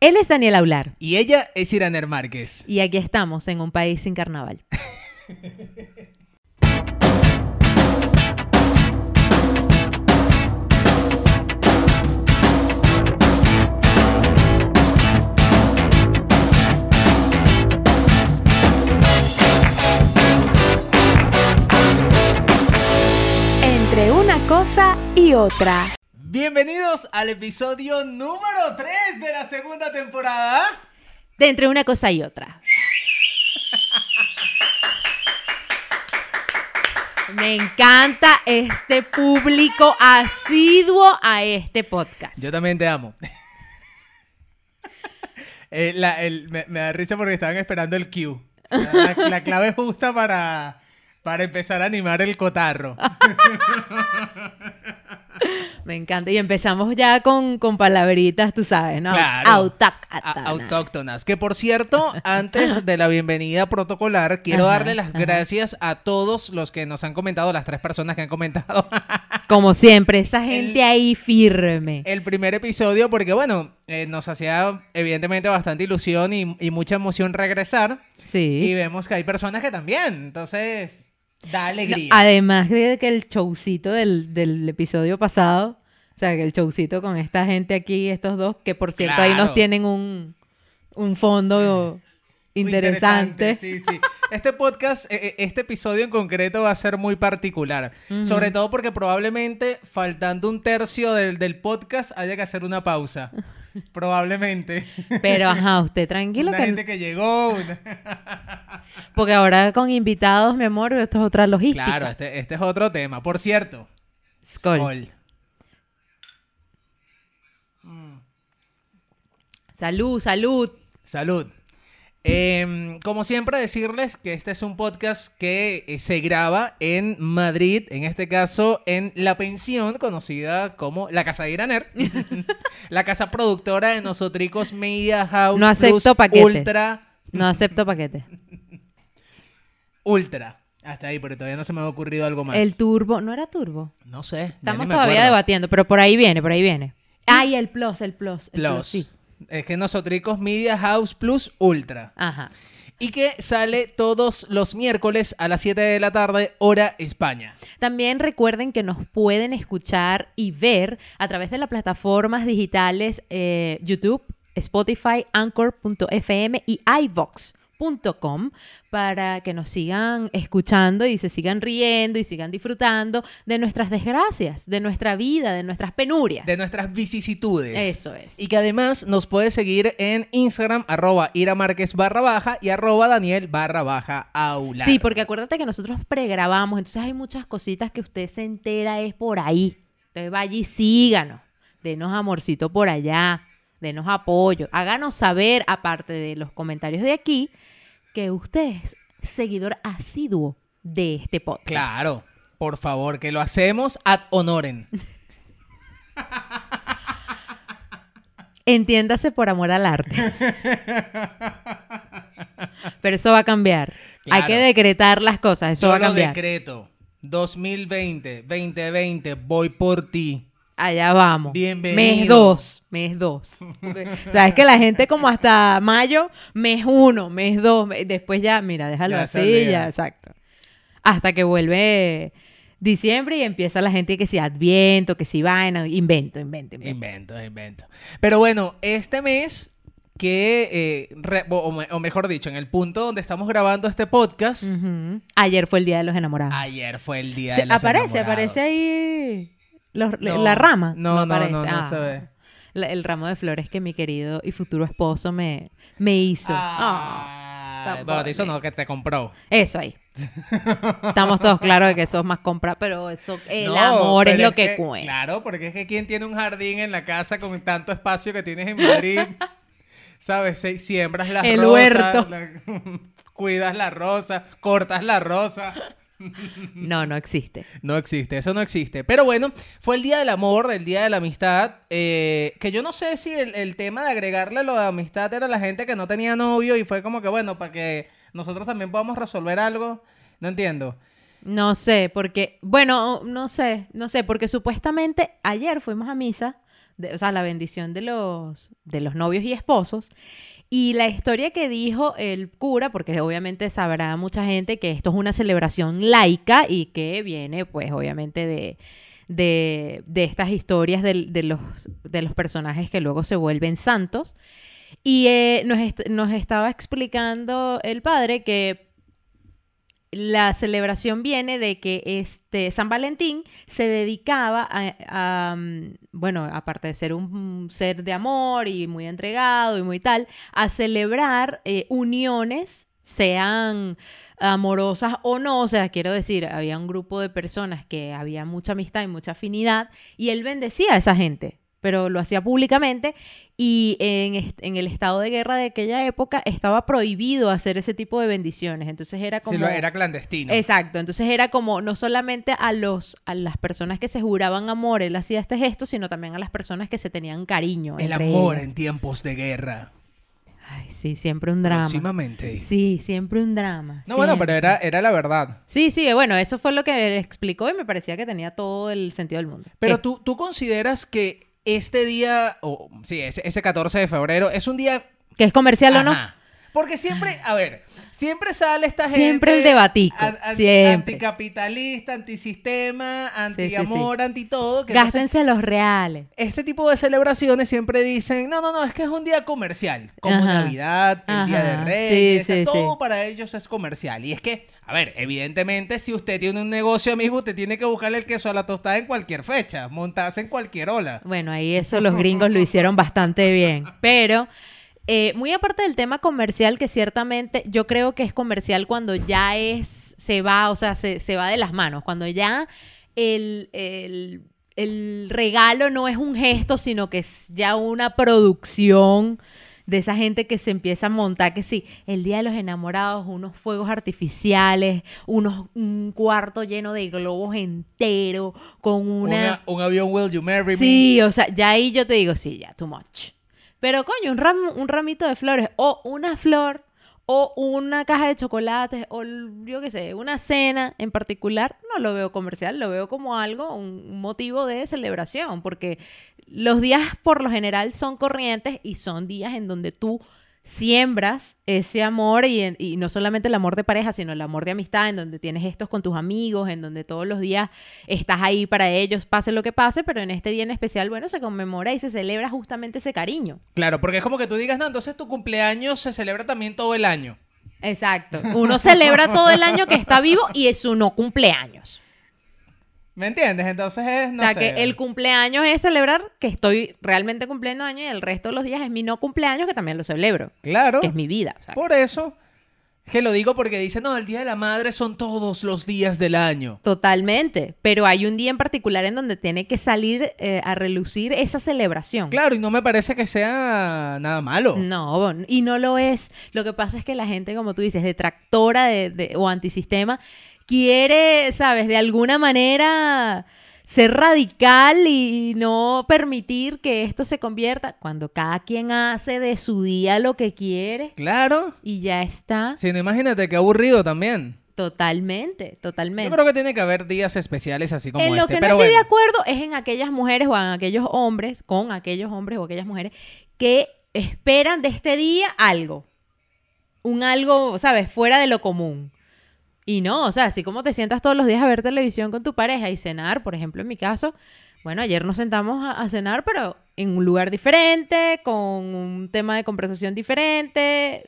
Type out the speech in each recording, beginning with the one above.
Él es Daniel Aular. Y ella es Iraner Márquez. Y aquí estamos en un país sin carnaval. Entre una cosa y otra. Bienvenidos al episodio número 3 de la segunda temporada. De entre una cosa y otra. Me encanta este público asiduo a este podcast. Yo también te amo. Eh, la- el- me, me da risa porque estaban esperando el cue. La, la clave justa para, para empezar a animar el cotarro. Me encanta. Y empezamos ya con, con palabritas, tú sabes, ¿no? Claro. Autóctonas. Autóctonas. Que por cierto, antes de la bienvenida protocolar, quiero Ajá, darle las ajá. gracias a todos los que nos han comentado, las tres personas que han comentado Como siempre, esa gente El- ahí firme. el primer episodio, porque bueno, eh, nos hacía evidentemente bastante ilusión y, y mucha emoción regresar. Y Sí. vemos que hay personas que también. Entonces, da No, alegría. además de que el showcito del, del episodio pasado, o sea, que el showcito con esta gente aquí, estos dos, que por cierto ahí nos tienen un, un fondo interesante. Sí, sí. Este podcast, eh, eh, este episodio en concreto va a ser muy particular. Sobre todo porque probablemente, faltando un tercio del, del podcast, haya que hacer una pausa. Probablemente. Pero ajá, usted tranquilo, una que- gente que llegó. una- porque ahora con invitados, mi amor, esto es otra logística. Claro, este, este es otro tema. Por cierto, Skol. Skol. Salud, salud. Salud. Em, como siempre, decirles que este es un podcast que eh, se graba en Madrid, en este caso en la pensión conocida como la Casa de Iraner, la casa productora de Nosotricos Media House No acepto Plus paquetes. Ultra, No acepto paquete. Ultra. Hasta ahí, porque todavía no se me ha ocurrido algo más. El turbo, ¿no era turbo? No sé. ya ni Estamos me todavía acuerdo. debatiendo, pero por ahí viene, por ahí viene. Ah, y el plus, el plus. el Plus. sí. Es que Nosotricos Media House Plus Ultra. Ajá. Y que sale todos los miércoles a las 7 de la tarde, hora España. También recuerden que nos pueden escuchar y ver a través de las plataformas digitales eh, YouTube, Spotify, Anchor.fm y para que nos sigan escuchando y se sigan riendo y sigan disfrutando de nuestras desgracias, de nuestra vida, de nuestras penurias. de nuestras vicisitudes. Eso es. Y que además nos puede seguir en Instagram, arroba Ira Márquez barra baja y arroba Daniel barra baja aula. Sí, porque acuérdate que nosotros pregrabamos, entonces hay muchas cositas que usted se entera es por ahí. Entonces vaya y síganos, denos amorcito por allá, denos apoyo, háganos saber, aparte de los comentarios de aquí, que usted es seguidor asiduo de este podcast. Claro, por favor, que lo hacemos ad honorem. Entiéndase por amor al arte. Pero eso va a cambiar. Hay que decretar las cosas, eso Yo va a lo cambiar. decreto. 2020, 2020, voy por ti. Allá vamos. Bienvenido. Mes 2, mes 2. Sabes que la gente como hasta mayo, mes 1, mes 2, después ya, mira, déjalo Ya así, ya, exacto. Hasta que vuelve diciembre y empieza la gente que si adviento, que si vaina, invento, invento, invento. Invento, invento. Pero bueno, este mes que, eh, re- o, me- o mejor dicho, en el punto donde estamos grabando este podcast. Ayer fue el Día de los Enamorados. ayer fue el día Se- de los aparece, enamorados. aparece ahí los- No, la rama. no, no, aparece. no, no Ah. se ve. La- el ramo de flores que mi querido y futuro esposo me, me hizo. Ah, bueno, te hizo no, que te compró. Eso ahí. Estamos todos claros de que eso es más compra, pero eso, el No, amor es lo que, cuenta. Claro, porque es que quien tiene un jardín en la casa con tanto espacio que tienes en Madrid, ¿sabes? Siembras las El rosas, huerto. la- cuidas la rosa, cortas la rosa. No, no existe. No existe, eso no existe. Pero bueno, fue el día del amor, el día de la amistad. eh, que yo no sé si el, el tema de agregarle lo de amistad era la gente que no tenía novio y fue como que, bueno, para que nosotros también podamos resolver algo. No entiendo. No sé, porque, bueno, no sé, no sé, porque supuestamente ayer fuimos a misa de- o sea, la bendición de los, de los novios y esposos. Y la historia que dijo el cura, porque obviamente sabrá mucha gente que esto es una celebración laica y que viene, pues, obviamente de, de, de estas historias de, los, de los personajes que luego se vuelven santos. Y eh, nos, nos estaba explicando el padre que la celebración viene de que este San Valentín se dedicaba a, mm, bueno, aparte de ser un ser de amor y muy entregado y muy tal, a celebrar eh, uniones sean amorosas o no, o sea, quiero decir, había un grupo de personas que había mucha amistad y mucha afinidad y él bendecía a esa gente, pero lo hacía públicamente y en, en el estado de guerra de aquella época estaba prohibido hacer ese tipo de bendiciones, entonces era como... Sí, lo- era clandestino. Exacto, entonces era como no solamente a los a las personas que se juraban amor, él hacía este gesto, sino también a las personas que se tenían cariño. El amor ellas. en tiempos de guerra. Ay, sí, siempre un drama. Próximamente. Sí, siempre un drama. No, bueno, pero era, era la verdad. Sí, sí, bueno, eso fue lo que él explicó y me parecía que tenía todo el sentido del mundo. Pero ¿Qué? tú, tú consideras que este día, o sí, ese, ese 14 de febrero, es un día... ¿Que es comercial o no? Porque siempre, a ver, siempre sale esta gente... Siempre el debatico, an- an- siempre. Anticapitalista, antisistema, sí, sí. antiamor, anti todo. que entonces- Gástense los reales. este tipo de celebraciones siempre dicen, no, no, no, es que es un día comercial, como Ajá. Navidad, el Día de. Reyes, Sí, sí, todo sí. para ellos es comercial. Y es que, a ver, evidentemente si usted tiene un negocio, amigo, usted tiene que buscarle el queso a la tostada en cualquier fecha, montarse en cualquier ola. Bueno, ahí eso los gringos lo hicieron bastante bien. Pero, eh, muy aparte del tema comercial, que ciertamente yo creo que es comercial cuando ya es, se va, o sea, se, se va de las manos, cuando ya el, el- el regalo no es un gesto, sino que es ya una producción de esa gente que se empieza a montar, que sí, el Día de los Enamorados, unos fuegos artificiales, unos, un cuarto lleno de globos entero, con una... Una- un avión Will You Marry Me. Sí, o sea, ya ahí yo te digo, sí, ya, too much. Pero coño, un, ram- un ramito de flores o una flor o una caja de chocolates o yo qué sé, una cena en particular, no lo veo comercial, lo veo como algo, un motivo de celebración, porque los días por lo general son corrientes y son días en donde tú siembras ese amor y, no solamente el amor de pareja, sino el amor de amistad, en donde tienes estos con tus amigos, en donde todos los días estás ahí para ellos, pase lo que pase, pero en este día en especial, bueno, se conmemora y se celebra justamente ese cariño. Claro, porque es como que tú digas, no, entonces tu cumpleaños se celebra también todo el año. Exacto. Uno celebra todo el año que está vivo y es su no cumpleaños. ¿Me entiendes? Entonces es, no o sea, sé. que el cumpleaños es celebrar que estoy realmente cumpliendo año y el resto de los días es mi no cumpleaños que también lo celebro, Claro. que es mi vida. o sea, Por eso. Es que lo digo porque dice, no, el Día de la Madre son todos los días del año. Totalmente, pero hay un día en particular en donde tiene que salir eh, a relucir esa celebración. Claro, y no me parece que sea nada malo. No, y no lo es. Lo que pasa es que la gente, como tú dices, detractora de, de- o antisistema, quiere, ¿sabes? De alguna manera ser radical y no permitir que esto se convierta cuando cada quien hace de su día lo que quiere Claro. y ya está. No, imagínate qué aburrido también. Totalmente, totalmente. Yo creo que tiene que haber días especiales así como en lo este. que no pero estoy de acuerdo es en aquellas mujeres o en aquellos hombres, con aquellos hombres o aquellas mujeres que esperan de este día algo. Un algo, ¿sabes? Fuera de lo común. Y no, o sea, así como te sientas todos los días a ver televisión con tu pareja y cenar, por ejemplo, en mi caso, bueno, ayer nos sentamos a, a cenar, pero en un lugar diferente, con un tema de conversación diferente.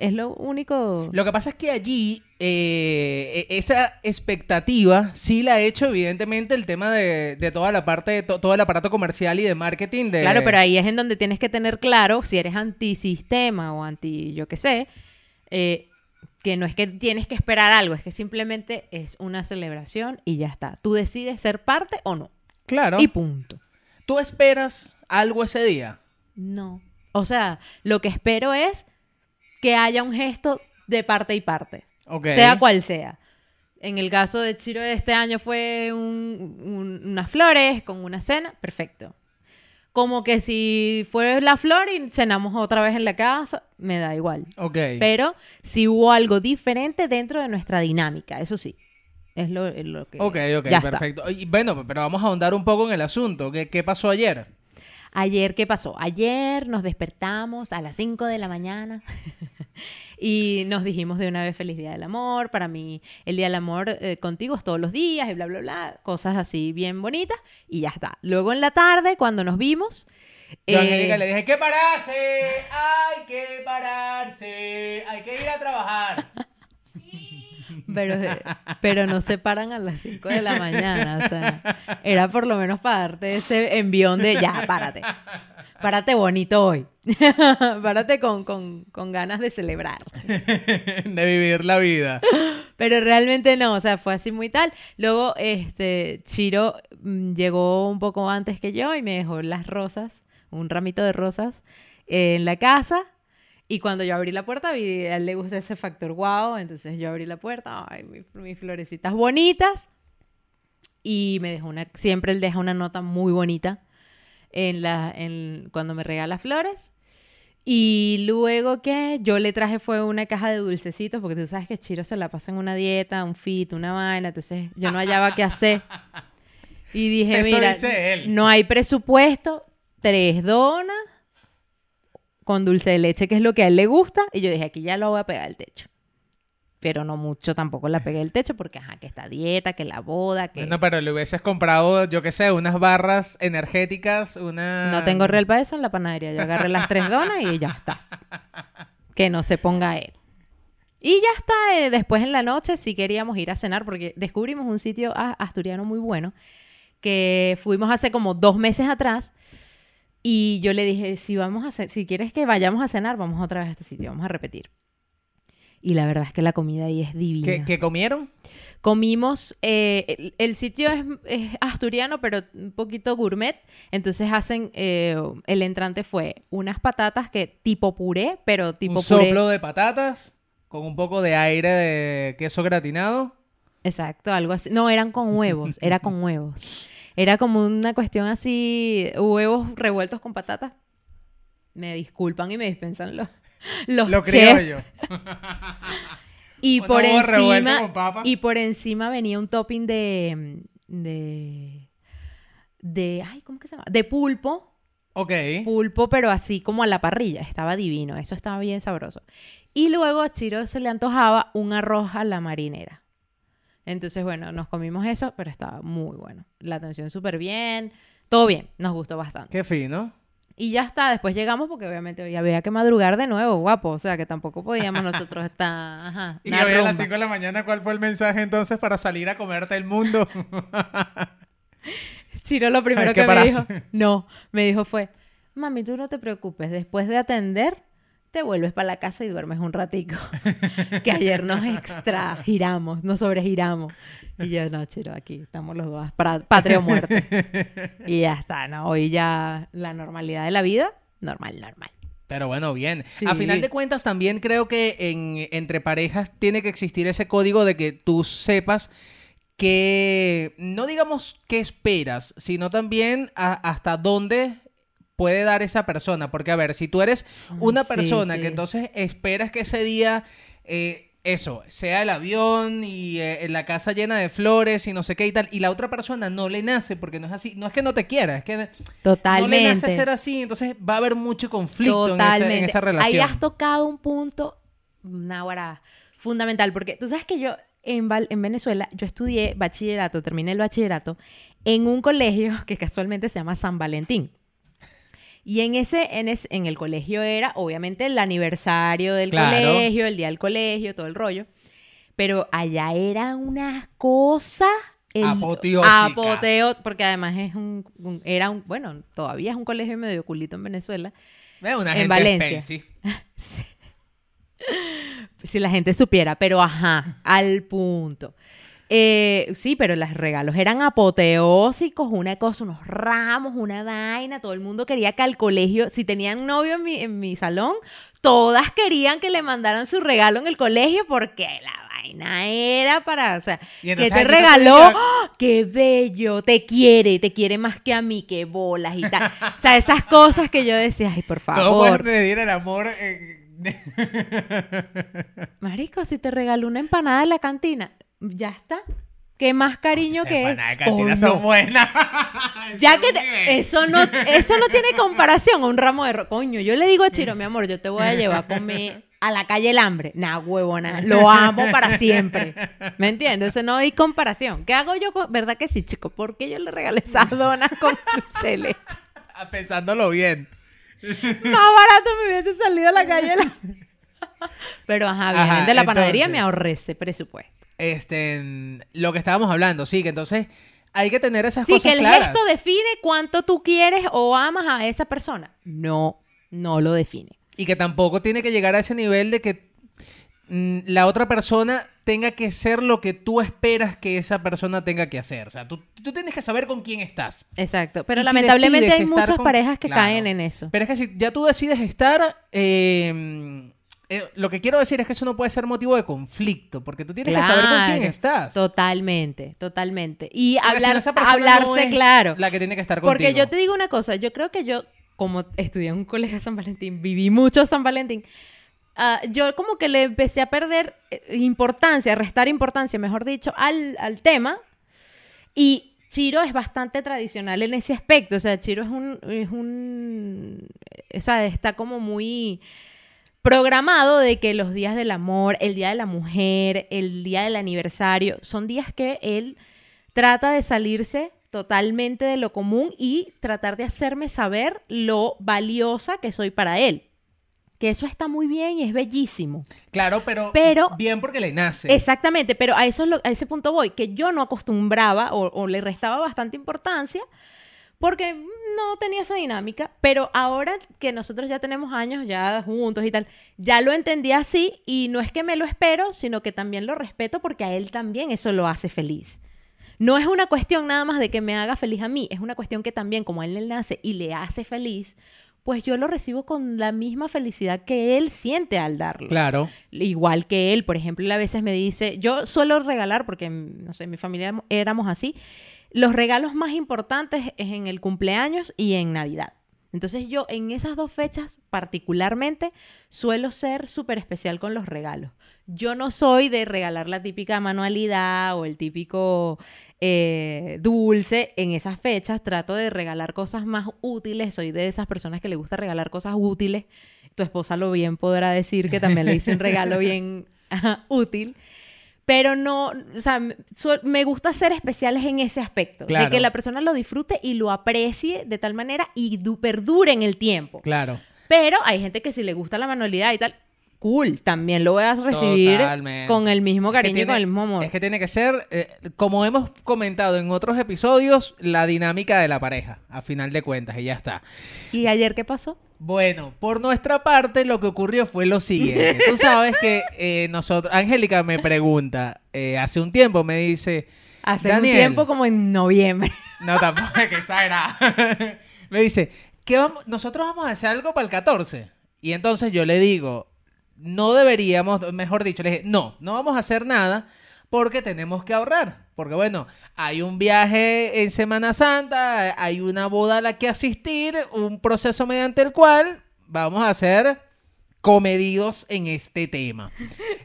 Es lo único. Lo que pasa es que allí eh, e- esa expectativa sí la ha hecho evidentemente el tema de, de toda la parte, de to- todo el aparato comercial y de marketing de... Claro, pero ahí es en donde tienes que tener claro si eres antisistema o anti, yo qué sé, eh, que no es que tienes que esperar algo, es que simplemente es una celebración y ya está. Tú decides ser parte o no. Claro. Y punto. ¿Tú esperas algo ese día? No. O sea, lo que espero es que haya un gesto de parte y parte, Ok. sea cual sea. En el caso de Chiro de este año fue un- un- unas flores con una cena, perfecto. Como que si fue la flor y cenamos otra vez en la casa, me da igual. Ok. Pero si hubo algo diferente dentro de nuestra dinámica, eso sí. Es lo, es lo que. Ok, ok, ya está. perfecto. Y bueno, pero vamos a ahondar un poco en el asunto. ¿Qué, qué pasó ayer? Ayer, ¿qué pasó? Ayer nos despertamos a las 5 de la mañana y nos dijimos de una vez feliz día del amor. Para mí, el día del amor eh, contigo es todos los días y bla, bla, bla. Cosas así bien bonitas y ya está. Luego en la tarde, cuando nos vimos... Yo eh, Angélica le dije, que pararse, hay que pararse, hay que ir a trabajar. Pero, eh, pero no se paran a las 5 de la mañana. O sea, era por lo menos para darte ese envión de ya, párate. Párate bonito hoy. párate con, con, con ganas de celebrar. de vivir la vida. Pero realmente no, o sea, fue así muy tal. Luego, este, Chiro mm, llegó un poco antes que yo y me dejó las rosas, un ramito de rosas, eh, en la casa. Y cuando yo abrí la puerta, vi, a él le gusta ese factor wow. Entonces yo abrí la puerta, ay, mi- mis florecitas bonitas. Y me dejó una, siempre él deja una nota muy bonita en la, en, cuando me regala flores. Y luego que yo le traje fue una caja de dulcecitos, porque tú sabes que Chiro se la pasa en una dieta, un fit, una vaina, entonces yo no hallaba qué hacer. Y dije, Eso mira, dice él. no hay presupuesto, tres donas con dulce de leche, que es lo que a él le gusta, y yo dije, aquí ya lo voy a pegar al techo. Pero no mucho tampoco la pegué al techo, porque ajá, que esta dieta, que la boda, que... No, pero le hubieses comprado, yo qué sé, unas barras energéticas, una... No tengo real para eso en la panadería. Yo agarré las tres donas y ya está. Que no se ponga él. Y ya está. eh, después en la noche sí queríamos ir a cenar porque descubrimos un sitio ah, asturiano muy bueno que fuimos hace como dos meses atrás. Y yo le dije, si vamos a si quieres que vayamos a cenar, vamos otra vez a este sitio, vamos a repetir. Y la verdad es que la comida ahí es divina. ¿Qué, qué comieron? Comimos, eh, el, el sitio es, es asturiano, pero un poquito gourmet. Entonces hacen, eh, el entrante fue unas patatas que tipo puré, pero tipo un puré. soplo de patatas con un poco de aire de queso gratinado. Exacto, algo así. No, eran con huevos, era con huevos. Era como una cuestión así, huevos revueltos con patatas. Me disculpan y me dispensan los, los Lo chefs. Y por encima y por encima venía un topping de de de ay, ¿cómo que se llama? De pulpo, Ok. pulpo pero así como a la parrilla, estaba divino, eso estaba bien sabroso. Y luego a Chiro se le antojaba un arroz a la marinera. Entonces, bueno, nos comimos eso, pero estaba muy bueno. La atención súper bien, todo bien, nos gustó bastante. Qué fino. Y ya está, después llegamos porque obviamente había que madrugar de nuevo, guapo. O sea, que tampoco podíamos nosotros estar... Ajá, Y a las rumba. 5 de la mañana, ¿cuál fue el mensaje entonces para salir a comerte el mundo? Chiro lo primero que me dijo, no, me dijo fue, mami, tú no te preocupes, después de atender, te vuelves para la casa y duermes un ratico. que ayer nos extra giramos, nos sobregiramos. Y yo, no, Chiro, aquí estamos los dos, para patria o muerte. y ya está, ¿no? Hoy ya la normalidad de la vida, normal, normal. Pero bueno, bien. Sí. A final de cuentas, también creo que en, entre parejas tiene que existir ese código de que tú sepas que no digamos qué esperas, sino también a- hasta dónde puede dar esa persona. Porque, a ver, si tú eres una persona sí. que entonces esperas que ese día, eh, eso, sea el avión y eh, en la casa llena de flores y no sé qué y tal, y la otra persona no le nace porque no es así, no es que no te quiera, es que no le Totalmente. nace ser así, entonces va a haber mucho conflicto en, Totalmente. esa Ahí relación. has tocado un punto, náguara, fundamental, porque tú sabes que yo en, Val- en Venezuela, yo estudié bachillerato, terminé el bachillerato en un colegio que casualmente se llama San Valentín. Y en ese, en ese, en el colegio era, obviamente, el aniversario del Claro. colegio, el día del colegio, todo el rollo. Pero allá era una cosa... Apoteósica. Apoteos, porque además es un, un- era un, bueno, todavía es un colegio medio culito en Venezuela. Ve, Una en gente Valencia. especie. Si la gente supiera, pero ajá, al punto. Eh, sí, pero los regalos eran apoteósicos, una cosa, unos ramos, una vaina, todo el mundo quería que al colegio, si tenían novio en mi, en mi salón, todas querían que le mandaran su regalo en el colegio porque la vaina era para, o sea, que te te regaló, llega- ¡Ah! qué bello, te quiere, te quiere más que a mí, qué bolas y tal. O sea, esas cosas que yo decía, ay, por ¿Cómo puedes favor. medir el amor? Marico, si te regaló una empanada de la cantina, ya está. que más cariño Esas que de es. Coño, son buenas. Ya que te- eso no eso no tiene comparación a un ramo de ro- coño. Yo le digo a Chiro, mi amor, yo te voy a llevar a comer a la calle el hambre. Nah, huevona, lo amo para siempre. ¿Me entiendes? Eso no hay comparación. ¿Qué hago yo? con- ¿Verdad que sí, chico? ¿Por qué yo le regalé esas donas con dulce de leche? Ah, Pensándolo bien. Más barato me hubiese salido a la calle el hambre. Pero ajá, Ajá, vienen de la panadería, entonces. me ahorré ese presupuesto. Este, en lo que estábamos hablando, sí, que entonces hay que tener esas Sí, cosas que el claras. gesto define cuánto tú quieres o amas a esa persona. No, no lo define. Y que tampoco tiene que llegar a ese nivel de que mm, la otra persona tenga que ser lo que tú esperas que esa persona tenga que hacer. O sea, tú, tú tienes que saber con quién estás. Exacto. Pero Y lamentablemente hay muchas con- parejas que Claro. caen en eso. Pero es que si ya tú decides estar, eh, eh, lo que quiero decir es que eso no puede ser motivo de conflicto, porque tú tienes que saber con quién estás. Totalmente, totalmente. Y hablar, esa hablarse no es claro. La que tiene que estar contigo. Porque yo te digo una cosa, yo creo que yo, como estudié en un colegio de San Valentín, viví mucho San Valentín, ah, yo como que le empecé a perder eh, importancia, restar importancia, mejor dicho, al, al tema. Y Chiro es bastante tradicional en ese aspecto. O sea, Chiro es un, es un, o sea, está como muy programado de que los días del amor, el día de la mujer, el día del aniversario, son días que él trata de salirse totalmente de lo común y tratar de hacerme saber lo valiosa que soy para él. Que eso está muy bien y es bellísimo. Claro, pero, Pero- bien porque le nace. Exactamente, pero a, eso es lo- a ese punto voy, que yo no acostumbraba o, o le restaba bastante importancia porque no tenía esa dinámica, pero ahora que nosotros ya tenemos años ya juntos y tal, ya lo entendí así y no es que me lo espero, sino que también lo respeto porque a él también eso lo hace feliz. No es una cuestión nada más de que me haga feliz a mí, es una cuestión que también como a él le nace y le hace feliz, pues yo lo recibo con la misma felicidad que él siente al darlo. Claro. Igual que él, por ejemplo, él a veces me dice, yo suelo regalar, porque, no sé, mi familia éramos así, los regalos más importantes es en el cumpleaños y en Navidad. Entonces yo en esas dos fechas particularmente suelo ser súper especial con los regalos. Yo no soy de regalar la típica manualidad o el típico eh, dulce en esas fechas. Trato de regalar cosas más útiles. Soy de esas personas que le gusta regalar cosas útiles. Tu esposa lo bien podrá decir que también le hice un regalo bien útil. Pero no, o sea, me gusta ser especiales en ese aspecto. De Claro. que la persona lo disfrute y lo aprecie de tal manera y du- perdure en el tiempo. Claro. Pero hay gente que si le gusta la manualidad y tal, cool, también lo voy a recibir Totalmente. con el mismo Es que cariño y con el mismo amor. Es que tiene que ser, eh, como hemos comentado en otros episodios, la dinámica de la pareja, a final de cuentas, y ya está. ¿Y ayer qué pasó? Bueno, por nuestra parte lo que ocurrió fue lo siguiente. Tú sabes que eh, nosotros, Angélica me pregunta, eh, hace un tiempo me dice, Hace Daniel. un tiempo como en noviembre. no tampoco es que exagerada, me dice, ¿qué vamos, nosotros vamos a hacer algo para el 14. Y entonces yo le digo, no deberíamos, mejor dicho, le dije, no, no vamos a hacer nada porque tenemos que ahorrar. Porque bueno, hay un viaje en Semana Santa, hay una boda a la que asistir, un proceso mediante el cual vamos a ser comedidos en este tema.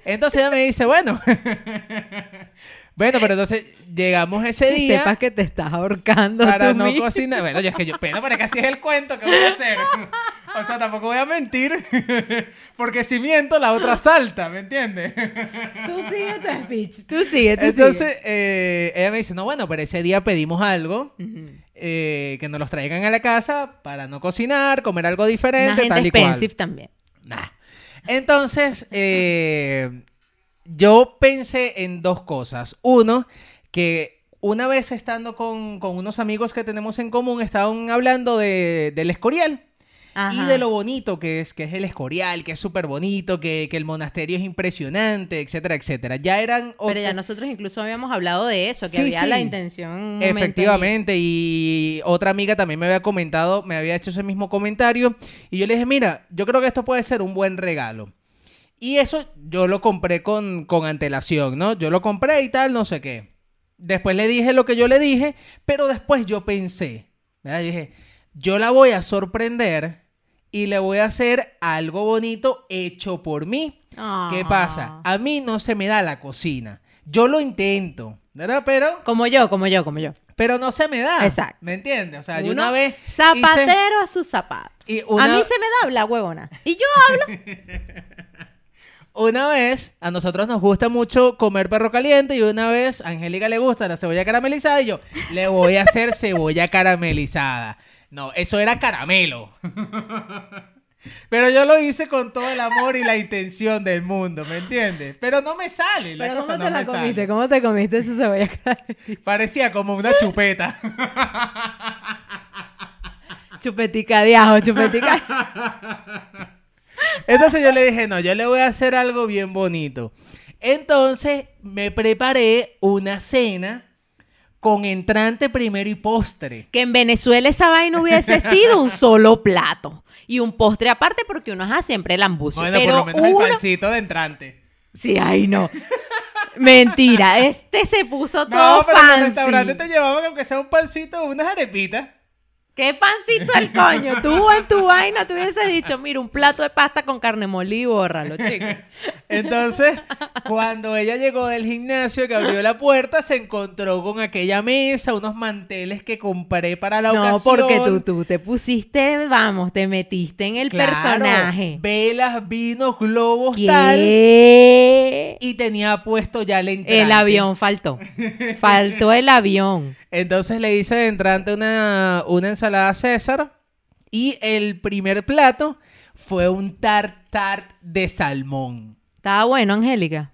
Entonces ella me dice, bueno, bueno, pero entonces llegamos ese Que día sepas que te estás ahorcando para tú no mismo. cocinar. Bueno, yo es que yo, pero, pero es que así es el cuento que voy a hacer. O sea, tampoco voy a mentir, porque si miento, la otra salta, ¿me entiendes? Tú sigue tu speech, tú sigue, tú Entonces, eh, ella me dice, no, bueno, pero ese día pedimos algo, eh, que nos los traigan a la casa para no cocinar, comer algo Una diferente, gente tal y cual. expensive también. Nah. Entonces, eh, yo pensé en dos cosas. Uno, que una vez estando con, con unos amigos que tenemos en común, estaban hablando de, del Escorial. Y de lo bonito que es, que es el Escorial, que es súper bonito, que, que el monasterio es impresionante, etcétera, etcétera. Ya eran... Pero ya otro- nosotros incluso habíamos hablado de eso, que Sí, había sí. la intención. Efectivamente, y otra amiga también me había comentado, me había hecho ese mismo comentario, y yo le dije, mira, yo creo que esto puede ser un buen regalo. Y eso yo lo compré con, con antelación, ¿no? Yo lo compré y tal, no sé qué. Después le dije lo que yo le dije, pero después yo pensé, ¿verdad? Yo dije, yo la voy a sorprender y le voy a hacer algo bonito hecho por mí. Ah. ¿Qué pasa? A mí no se me da la cocina. Yo lo intento, ¿verdad? Pero, Como yo, como yo, como yo. pero no se me da. Exacto. ¿Me entiendes? O sea, yo Uno, una vez hice- Zapatero a su zapato. y A mí se me da la huevona. Y yo hablo. Una vez, a nosotros nos gusta mucho comer perro caliente y una vez a Angélica le gusta la cebolla caramelizada y yo le voy a hacer cebolla caramelizada. No, eso era caramelo. Pero yo lo hice con todo el amor y la intención del mundo, ¿me entiendes? Pero no me sale, la Pero cosa ¿cómo no te la comiste? sale. ¿Cómo te comiste esa cebolla caramelizada? Parecía como una chupeta. Chupetica de ajo, chupetica. Entonces yo le dije, no, yo le voy a hacer algo bien bonito. Entonces me preparé una cena con entrante primero y postre. que en Venezuela esa vaina hubiese sido un solo plato. Y un postre aparte porque uno hace siempre el ambucio. Bueno, pero por lo menos uno... el pancito de entrante. Sí, ay, no. Mentira, este se puso No, todo pero en el fancy. restaurante te llevaban aunque sea un pancito unas arepitas. ¿Qué pancito el coño? Tú en tu vaina te hubieses dicho, mira, un plato de pasta con carne molida y bórralo, chico. Entonces, cuando ella llegó del gimnasio que abrió la puerta, se encontró con aquella mesa, unos manteles que compré para la No, ocasión. porque tú, tú te pusiste, vamos, te metiste en el Claro, personaje. Velas, vinos, globos, tal. ¿Qué? Y tenía puesto ya el entrante. El avión faltó. Faltó el avión. Entonces le hice de entrante una, una ensalada César. Y el primer plato fue un tartar de salmón. Estaba bueno, Angélica.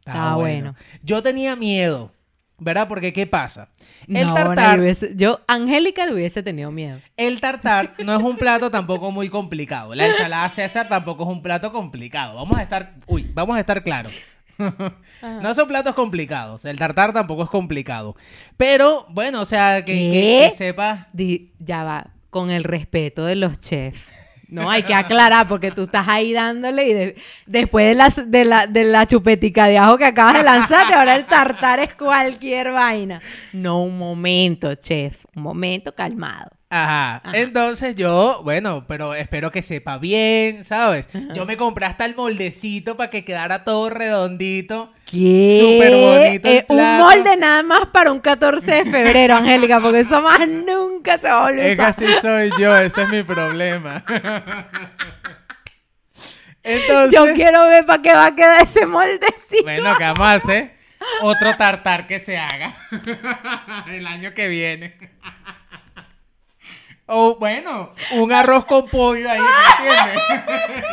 Estaba Estaba bueno. Yo tenía miedo, ¿verdad? Porque ¿qué pasa? El No, tartar, no, yo, hubiese- yo, Angélica, le hubiese tenido miedo. el tartar no es un plato tampoco muy complicado. La ensalada César tampoco es un plato complicado. Vamos a estar, uy, vamos a estar claros. No son platos complicados. El tartar tampoco es complicado. Pero, bueno, o sea, que, que- ¿Qué? que sepa. Di- ya va, con el respeto de los chefs. No, hay que aclarar porque tú estás ahí dándole y de- después de la, de, la, de la chupetica de ajo que acabas de lanzarte, ahora el tartar es cualquier vaina. No, un momento, chef, un momento calmado. Ajá. Ajá. Entonces yo, bueno, pero espero que sepa bien, ¿sabes? Yo me compré hasta el moldecito para que quedara todo redondito. ¿Qué? Súper bonito el Eh, un molde nada más para un 14 de febrero, Angélica, porque eso más nunca se va a a Es que así soy yo, ese es mi problema. Entonces, Yo quiero ver para qué va a quedar ese moldecito. bueno, ¿qué vamos a hacer? Otro tartar que se haga el año que viene. O bueno, un arroz con pollo ahí, ¿me entiendes?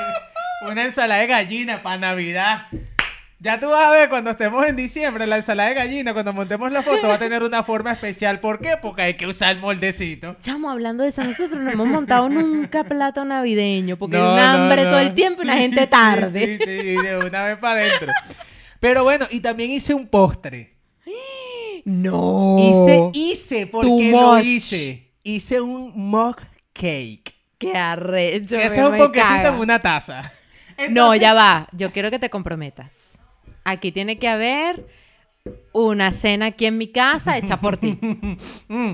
Una ensalada de gallina para Navidad. Ya tú vas a ver cuando estemos en diciembre, la ensalada de gallina, cuando montemos la foto, va a tener una forma especial. ¿Por qué? Porque hay que usar el moldecito. Chamo, hablando de eso, nosotros no hemos montado nunca plato navideño, porque No, hay un hambre no. todo el tiempo y una Sí, gente sí, tarde. Sí, sí, de una vez para adentro. Pero bueno, y también hice un postre. No. Hice, hice, porque lo hice. Hice un mug cake. Qué arrecho. Que es un ponquecito en una taza. No, ya va. Yo quiero que te comprometas. Aquí tiene que haber una cena aquí en mi casa hecha por ti. Mm.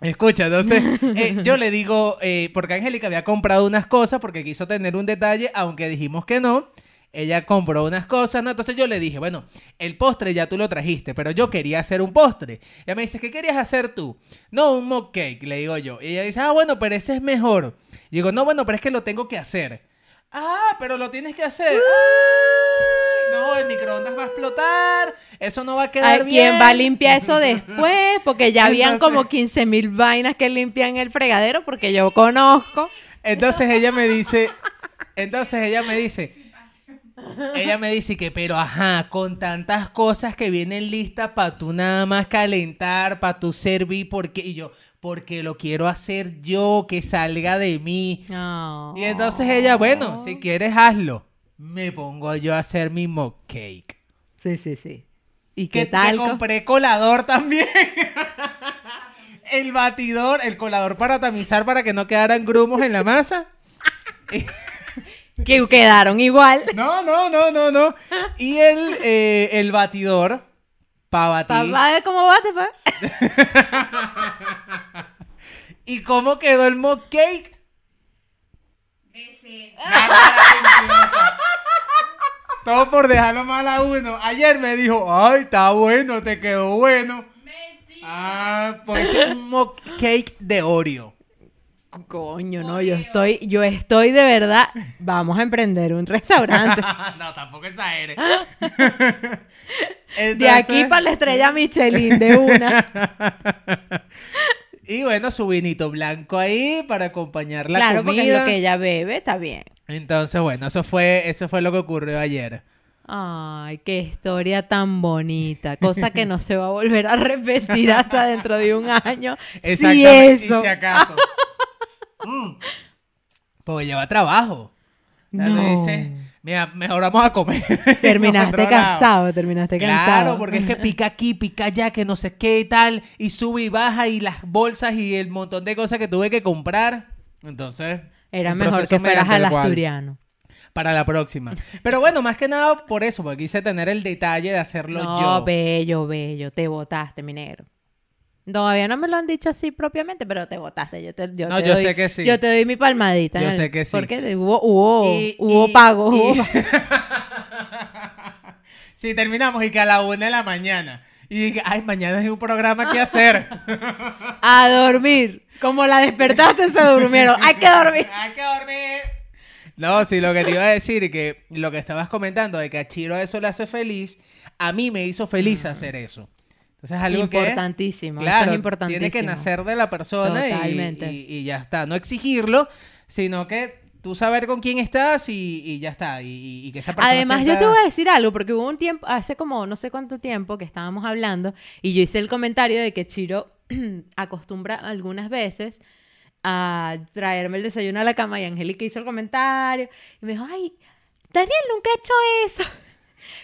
Escucha, entonces eh, yo le digo, eh, porque Angélica había comprado unas cosas porque quiso tener un detalle, aunque dijimos que no. Ella compró unas cosas, ¿no? Entonces yo le dije, bueno, el postre ya tú lo trajiste, pero yo quería hacer un postre. Ella me dice, ¿qué querías hacer tú? No, un mug cake, le digo yo. Y ella dice, ah, bueno, pero ese es mejor. Y digo, no, bueno, pero es que lo tengo que hacer. Ah, pero lo tienes que hacer. Ay, no, el microondas va a explotar. Eso no va a quedar Ay, bien. ¿Quién va a limpiar eso después? Porque ya habían Entonces- como 15 mil vainas que limpian el fregadero, porque yo conozco. Entonces ella me dice, entonces ella me dice, ella me dice que, pero ajá, con tantas cosas que vienen listas para tú nada más calentar, para tú servir, porque y yo, porque lo quiero hacer yo, que salga de mí. No. Y entonces ella, bueno, si quieres hazlo. Me pongo yo a hacer mi mug cake. Sí, sí, sí. ¿Y Que, qué tal? que compré colador también. el batidor, el colador para tamizar para que no quedaran grumos en la masa. Que quedaron igual. No, no, no, no, no. Y el, eh, el batidor para batir. Papá, ¿cómo bate, pa? ¿Y cómo quedó el mug cake? Todo por dejarlo mal a uno. Ayer me dijo, ay, está bueno, te quedó bueno. Ah, pues es un mock cake de Oreo. Coño, no, yo estoy, yo estoy de verdad. Vamos a emprender un restaurante. no, tampoco exagere. de aquí para la estrella Michelin, de una. y bueno, su vinito blanco ahí para acompañar la claro, comida. porque es lo que ella bebe, está bien. Entonces, bueno, eso fue, eso fue lo que ocurrió ayer. Ay, qué historia tan bonita. Cosa que no se va a volver a repetir hasta dentro de un año. Exactamente, si, y si acaso. Mm. Porque lleva trabajo. No. Dice, mira, mejor vamos a comer. Terminaste cansado, terminaste cansado. Claro, porque es que pica aquí, pica allá, que no sé qué y tal, y sube y baja, y las bolsas y el montón de cosas que tuve que comprar. Entonces. Era mejor que fueras al asturiano para la próxima. Pero bueno, más que nada por eso, porque quise tener el detalle de hacerlo yo. No, bello, bello. Te votaste, mi negro. Todavía no me lo han dicho así propiamente, pero te votaste. Yo te, yo no, te yo doy, sé que sí. Yo te doy mi palmadita. Yo sé que sí. Porque hubo, hubo, Y- hubo y- pago. y- hubo- si terminamos y que a la una de la mañana. Y dije, ay, mañana hay un programa que hacer. A dormir. Como la despertaste, se durmieron. Hay que dormir. hay que dormir. No, sí, lo que te iba a decir, que lo que estabas comentando de que a Chiro eso le hace feliz, a mí me hizo feliz hacer eso. Entonces es algo que... Importantísimo. eso Claro, es importantísimo. tiene que nacer de la persona y- Totalmente. Y, y ya está. No exigirlo, sino que tú saber con quién estás y, y ya está. Y, que esa persona Además, yo sienta- te voy a decir algo, porque hubo un tiempo, hace como no sé cuánto tiempo que estábamos hablando, y yo hice el comentario de que Chiro acostumbra algunas veces a traerme el desayuno a la cama, y Angélica hizo el comentario, y me dijo, ay, Daniel nunca ha hecho eso.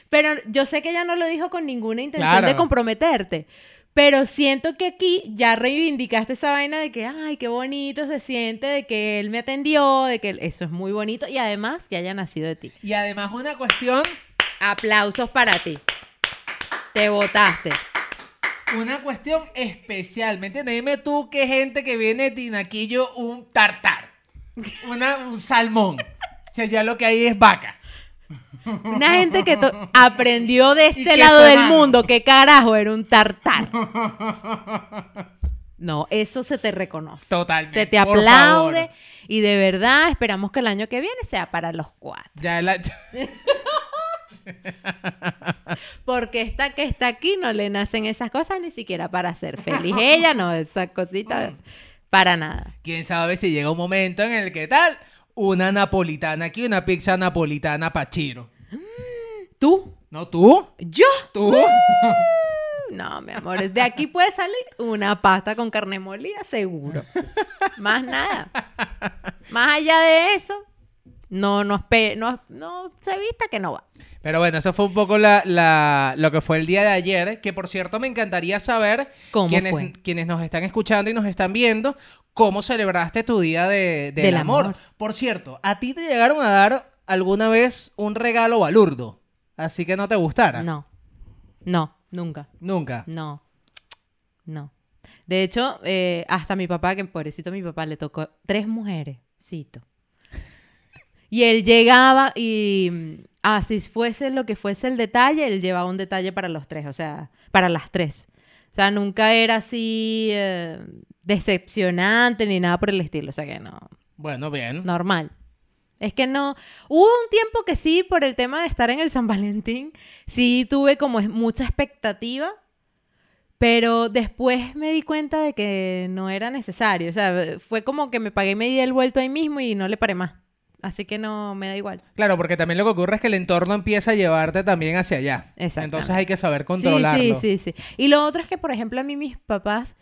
Pero yo sé que ella no lo dijo con ninguna intención Claro. de comprometerte. Pero siento que aquí ya reivindicaste esa vaina de que, ay, qué bonito se siente, de que él me atendió, de que eso es muy bonito y además que haya nacido de ti. Y además una cuestión, Aplausos para ti. Te votaste. una cuestión especial. ¿Me entiendes? Dime tú qué gente que viene de Tinaquillo un tartar. Una, un salmón. Si allá lo que hay es vaca. Una gente que aprendió de este lado de del mundo que carajo era un tartar. No, eso se te reconoce. Totalmente. Se te aplaude y de verdad esperamos que el año que viene sea para los cuatro. Ya la... Porque esta que está aquí no le nacen esas cosas ni siquiera para ser feliz. Ella no, esa cosita para nada. Quién sabe si llega un momento en el que tal, una napolitana aquí, una pizza napolitana pa' Chiro. ¿Tú? ¿No tú? ¿Yo? ¿Tú? No, mi amor, de aquí puede salir una pasta con carne molida, seguro. Más nada. Más allá de eso, no, no, no, no se vista que no va. Pero bueno, eso fue un poco la, la- lo que fue el día de ayer, que por cierto me encantaría saber ¿Cómo quienes, fue? quienes nos están escuchando y nos están viendo, cómo celebraste tu día de- del, Del amor. amor. Por cierto, ¿a ti te llegaron a dar alguna vez un regalo balurdo? Así que no te gustara. No, no, nunca. Nunca. No, no. De hecho, eh, hasta mi papá, que pobrecito mi papá, le tocó tres mujeres, cito. Y él llegaba y mm, así fuese lo que fuese el detalle, él llevaba un detalle para los tres, o sea, para las tres. O sea, nunca era así eh, decepcionante ni nada por el estilo, o sea que no, Bueno, bien. normal. Es que no. Hubo un tiempo que sí, por el tema de estar en el San Valentín, sí tuve como mucha expectativa, pero después me di cuenta de que no era necesario. O sea, fue como que me pagué y me di el vuelto ahí mismo y no le paré más. Así que no me da igual. Claro, porque también lo que ocurre es que el entorno empieza a llevarte también hacia allá. Exactamente. Entonces hay que saber Sí, controlarlo. Sí, sí, sí. Y lo otro es que, por ejemplo, a mí mis papás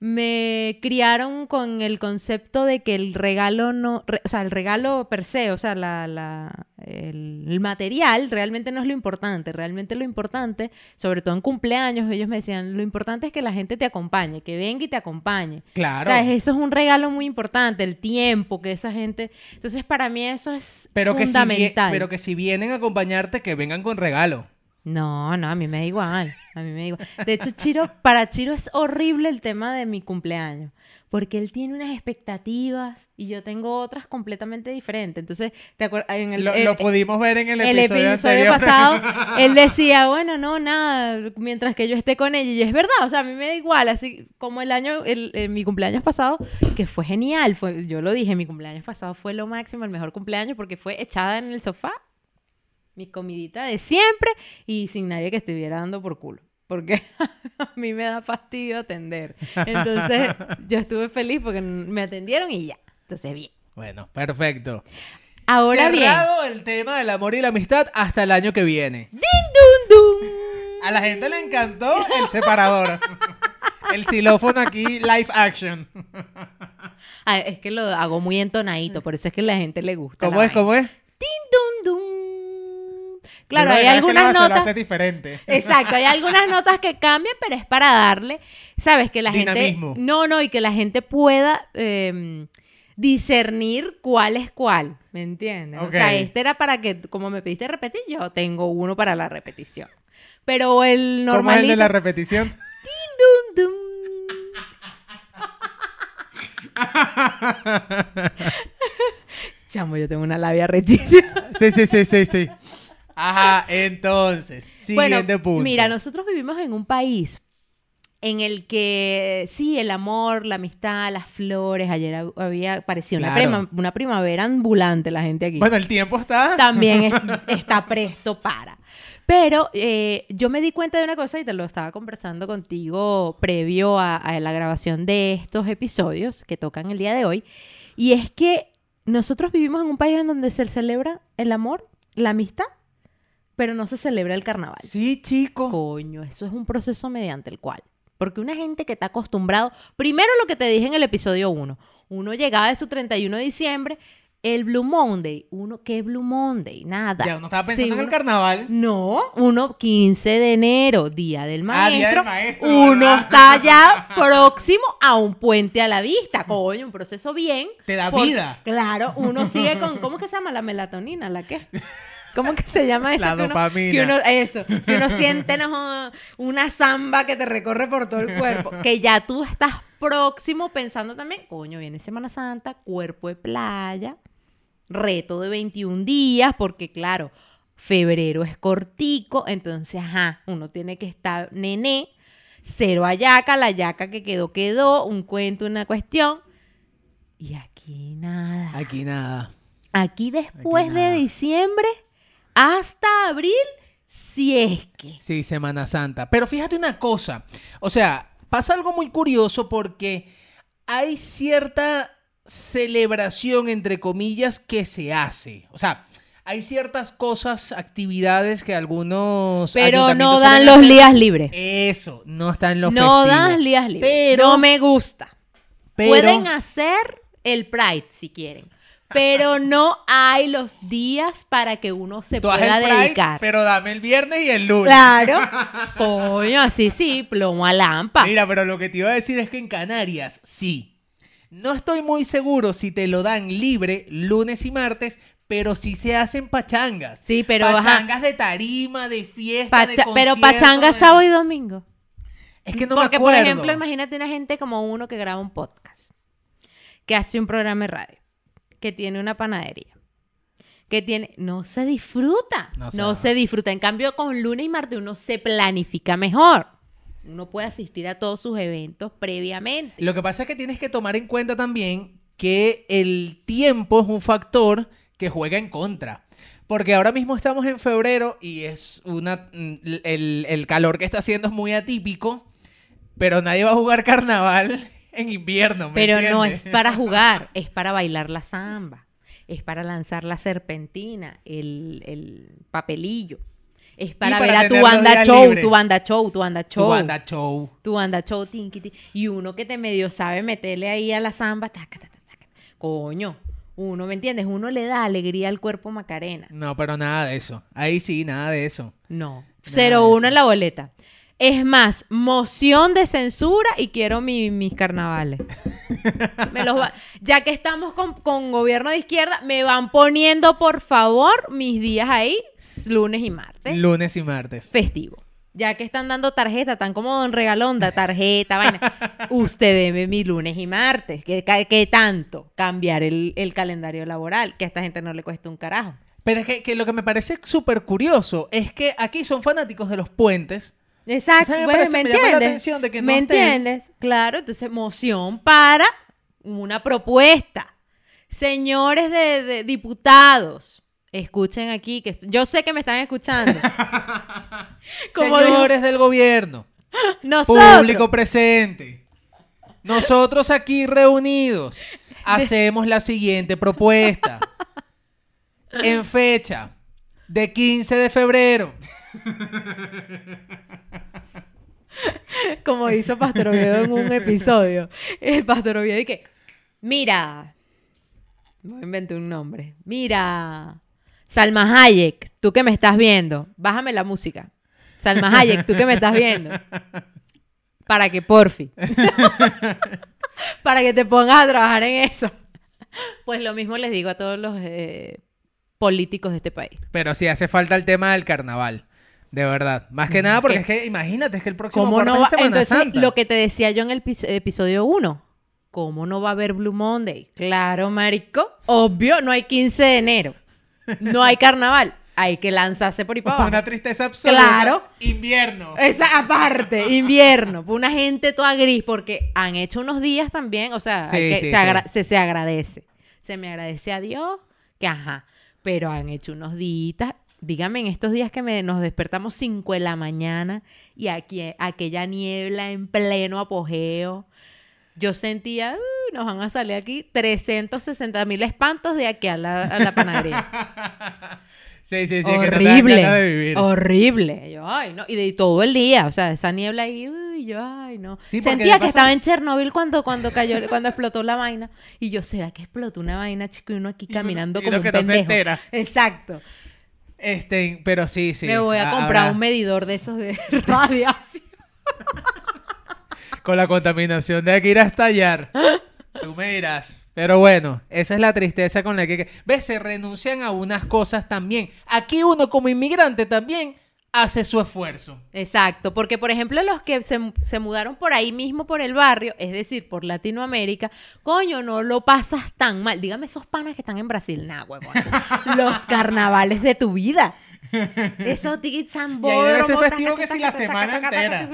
me criaron con el concepto de que el regalo no, re- o sea, el regalo per se, o sea, la, la- el, el material realmente no es lo importante. Realmente lo importante, sobre todo en cumpleaños, ellos me decían, lo importante es que la gente te acompañe, que venga y te acompañe. Claro. O sea, eso es un regalo muy importante, el tiempo que esa gente... Entonces, para mí eso es Pero que, si fundamental. pero que si vienen a acompañarte, que vengan con regalo. No, no, a mí me da igual. A mí me da igual. De hecho, Chiro, para Chiro es horrible el tema de mi cumpleaños. Porque él tiene unas expectativas y yo tengo otras completamente diferentes. Entonces, ¿te acuerdas? En el, Lo, el- lo pudimos ver en el el episodio, episodio pasado, él decía, bueno, no, nada, mientras que yo esté con ella. Y es verdad, o sea, a mí me da igual, así como el año, mi cumpleaños pasado, que fue genial, fue, yo lo dije, mi cumpleaños pasado fue lo máximo, el mejor cumpleaños, porque fue echada en el sofá, mi comidita de siempre, y sin nadie que estuviera dando por culo. Porque a mí me da fastidio atender. Entonces, yo estuve feliz porque me atendieron y ya. Entonces, bien. Bueno, perfecto. Ahora bien. Cerrado el tema del amor y la amistad hasta el año que viene. ¡Din, dun, dun! A la gente le encantó el separador. el xilófono aquí, live action. Ah, es que lo hago muy entonadito, por eso es que a la gente le gusta. ¿Cómo es? ¿Cómo es? Tin, dun, dun. Claro, hay algunas Lo notas. haces diferente. Exacto, hay algunas notas que cambian, pero es para darle, ¿sabes? Que la Dinamismo. gente. No, no, y que la gente pueda eh, discernir cuál es cuál. ¿Me entiendes? O sea, este era para que, como me pediste repetir, yo tengo uno para la repetición. Pero el ¿Cómo es el normalito. de la repetición? Dun, dun. Chamo, yo tengo una labia rechísima. Sí, sí, sí, sí, sí. Ajá, entonces, siguiente punto. Mira, nosotros vivimos en un país en el que sí, el amor, la amistad, las flores, ayer hab- había aparecido una, Claro. prima- una primavera ambulante la gente aquí. Bueno, el tiempo está. También es- está presto para. Pero eh, yo me di cuenta de una cosa y te lo estaba conversando contigo previo a, a la grabación de estos episodios que tocan el día de hoy. Y es que nosotros vivimos en un país en donde se celebra el amor, la amistad, pero no se celebra el carnaval. Sí, chico. Coño, eso es un proceso mediante el cual. Porque una gente que está acostumbrado, primero lo que te dije en el episodio 1, uno llegaba de su 31 de diciembre, el Blue Monday, uno, ¿qué Blue Monday? Nada. Ya uno estaba Sí, pensando en el carnaval. No, uno 15 de enero, Día del Ah, Día Maestro. del Maestro, uno ¿verdad? está ya próximo a un puente a la vista. Coño, un proceso bien. Te da por- vida. Claro, uno sigue con, ¿cómo que se llama? La melatonina, ¿la qué? ¿Cómo que se llama eso? La que uno- dopamina. que uno- eso, que uno siente no, una zamba que te recorre por todo el cuerpo. Que ya tú estás próximo pensando también, coño, viene Semana Santa, cuerpo de playa, reto de 21 días, porque claro, febrero es cortico, entonces, ajá, uno tiene que estar nené, cero ayaca, la yaca que quedó, quedó, un cuento, una cuestión. Y aquí nada. Aquí nada. Aquí después Aquí de diciembre hasta abril, si es que. Sí, Semana Santa. Pero fíjate una cosa. O sea, pasa algo muy curioso porque hay cierta celebración, entre comillas, que se hace. O sea, hay ciertas cosas, actividades que algunos. Pero no dan los hacer. días libres. Eso, no está en los No dan días libres. Pero- no me gusta. Pero, Pueden hacer el Pride si quieren. Pero no hay los días para que uno se tú pueda Pride, dedicar. pero dame el viernes y el lunes. Claro. Coño, así sí, plomo a lampa. Mira, pero lo que te iba a decir es que en Canarias, sí. No estoy muy seguro si te lo dan libre lunes y martes, pero sí se hacen pachangas. Sí, pero ajá. Pachangas de tarima, de fiesta, de pero concierto, pachanga de- sábado y domingo. Es que no Porque, me por acuerdo. ejemplo, imagínate una gente como uno que graba un podcast, que hace un programa de radio, que tiene una panadería, que tiene... No se disfruta. No No, se se disfruta. En cambio, con lunes y martes uno se planifica mejor. Uno puede asistir a todos sus eventos previamente. Lo que pasa es que tienes que tomar en cuenta también que el tiempo es un factor que juega en contra. Porque ahora mismo estamos en febrero y es una. mm, El, el calor que está haciendo es muy atípico, pero nadie va a jugar carnaval en invierno. ¿me Pero no es para jugar, es para bailar la samba, es para lanzar la serpentina, el, el papelillo. Es para, para ver a tu banda show, tu banda show, tu banda show. Tu banda show. Tu banda show, tinky, tin. Y uno que te medio sabe meterle ahí a la samba, taca, taca, taca. Coño, uno, ¿me entiendes? Uno le da alegría al cuerpo Macarena. No, pero nada de eso. Ahí sí, nada de eso. No. de 0-1 eso. en la boleta. Es más, moción de censura y quiero mi- mis carnavales. Me los va- ya que estamos con, con gobierno de izquierda, me van poniendo, por favor, mis días ahí, lunes y martes, Lunes y martes. festivo. Ya que están dando tarjeta, tan como Don Regalonda, tarjeta, vaina. Usted debe mi lunes y martes. ¿Qué, qué- qué tanto? Cambiar el, el calendario laboral, que a esta gente no le cuesta un carajo. Pero es que, que lo que me parece súper curioso es que aquí son fanáticos de los puentes. Exacto, O sea, me bueno, parece- ¿me me llama la entiendes? atención de que no ¿Me estén. entiendes? Claro, entonces moción para una propuesta. Señores de, de diputados, escuchen aquí, que yo sé que me están escuchando. Como Señores del gobierno, Nosotros, público presente. Nosotros aquí reunidos hacemos la siguiente propuesta. En fecha de 15 de febrero. como hizo Pastor Oviedo en un episodio, el Pastor Oviedo que, mira, voy a inventar un nombre, mira, Salma Hayek, tú que me estás viendo, bájame la música. Salma Hayek, tú que me estás viendo. Para que porfi. Para que te pongas a trabajar en eso. Pues lo mismo les digo a todos los eh, políticos de este país. Pero sí hace falta el tema del carnaval. De verdad. Más que nada porque ¿Qué? es que imagínate, es que el próximo ¿Cómo no es va? Semana Entonces, Santa. lo que te decía yo en el pis- episodio 1. ¿Cómo no va a haber Blue Monday? Claro, marico. Obvio, no hay 15 de enero. No hay carnaval. Hay que lanzarse por ahí para abajo. Una tristeza absoluta. Claro. Invierno. Esa aparte, invierno, una gente toda gris, porque han hecho unos días también, o sea, Sí, hay que- sí, se, agra- sí. se, se agradece. Se me agradece a Dios que, ajá, pero han hecho unos días, dígame, en estos días que me, nos despertamos 5 de la mañana y aquí, aquella niebla en pleno apogeo, yo sentía, "Uy, nos van a salir aquí 360 mil espantos de aquí a la, a la panadería. Sí, sí, sí, que horrible, ganas de vivir. horrible. Yo, ay, no. Y de todo el día, o sea, esa niebla ahí, uy, yo, ay, no. Sí, Sentía que estaba en Chernobyl cuando, cuando cayó, cuando explotó la vaina. Y yo, ¿será que explotó una vaina, chico? Y uno aquí Y uno- caminando y como uno un que no se pendejo. entera. Exacto. Este, pero sí, sí. Me voy a ha- comprar habrá- un medidor de esos de radiación. Con la contaminación de aquí ir a estallar. Tú me dirás. Pero bueno, esa es la tristeza con la que... ¿Ves? Se renuncian a unas cosas también. Aquí uno como inmigrante también hace su esfuerzo. Exacto, porque por ejemplo los que se, se mudaron por ahí mismo por el barrio, es decir, por Latinoamérica, coño, no lo pasas tan mal. Dígame esos panas que están en Brasil, nah, huevón. Los carnavales de tu vida. Esos tickets zambódromos, festivo que si la semana entera.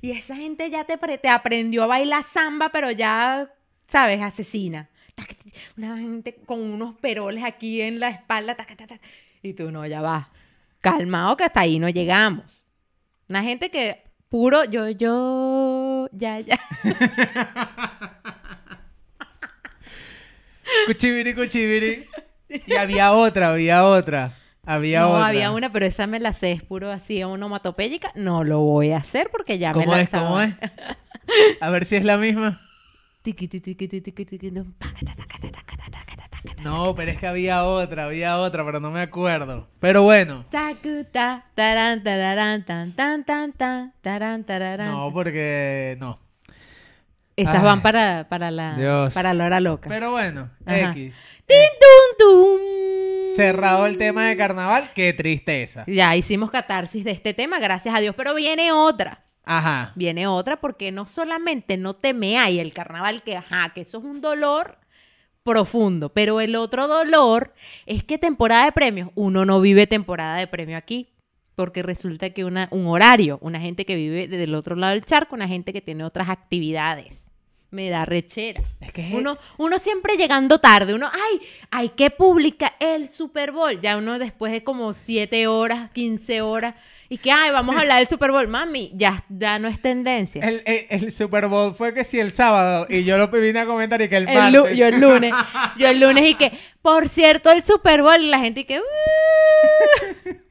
Y esa gente ya te, te aprendió a bailar samba, pero ya, ¿sabes? Asesina. Una gente con unos peroles aquí en la espalda. Y tú no, ya va. Calmado que hasta ahí no llegamos. Una gente que puro yo, yo, ya, ya. Cuchibiri, cuchibiri. Y había otra, había otra. Había no, otra. había una, pero esa me la sé, es puro así, onomatopéyica. No lo voy a hacer porque ya me ¿Cómo la es? ¿Cómo es? A ver si es la misma. No, pero es que había otra, había otra, pero no me acuerdo. Pero bueno. No, porque no. Esas Ay, van para, para la Dios. para la hora loca. Pero bueno, Ajá. X. ¡Tin, tum, tum! Cerrado el tema de carnaval, qué tristeza. Ya hicimos catarsis de este tema, gracias a Dios, pero viene otra. Ajá. Viene otra porque no solamente no te hay el carnaval, que ajá, que eso es un dolor profundo, pero el otro dolor es que temporada de premios, uno no vive temporada de premio aquí, porque resulta que una, un horario, una gente que vive desde el otro lado del charco, una gente que tiene otras actividades. Me da rechera. Es que es- Uno, uno siempre llegando tarde, uno, ay, hay que publicar el Super Bowl. Ya uno después de como 7 horas, 15 horas, y que, ay, vamos a hablar del Super Bowl. Mami, ya, ya no es tendencia. El, el- el Super Bowl fue que sí el sábado y yo lo vine a comentar y que el, El martes. yo el lunes, yo el lunes y que, por cierto, el Super Bowl, y la gente y que, "Uh".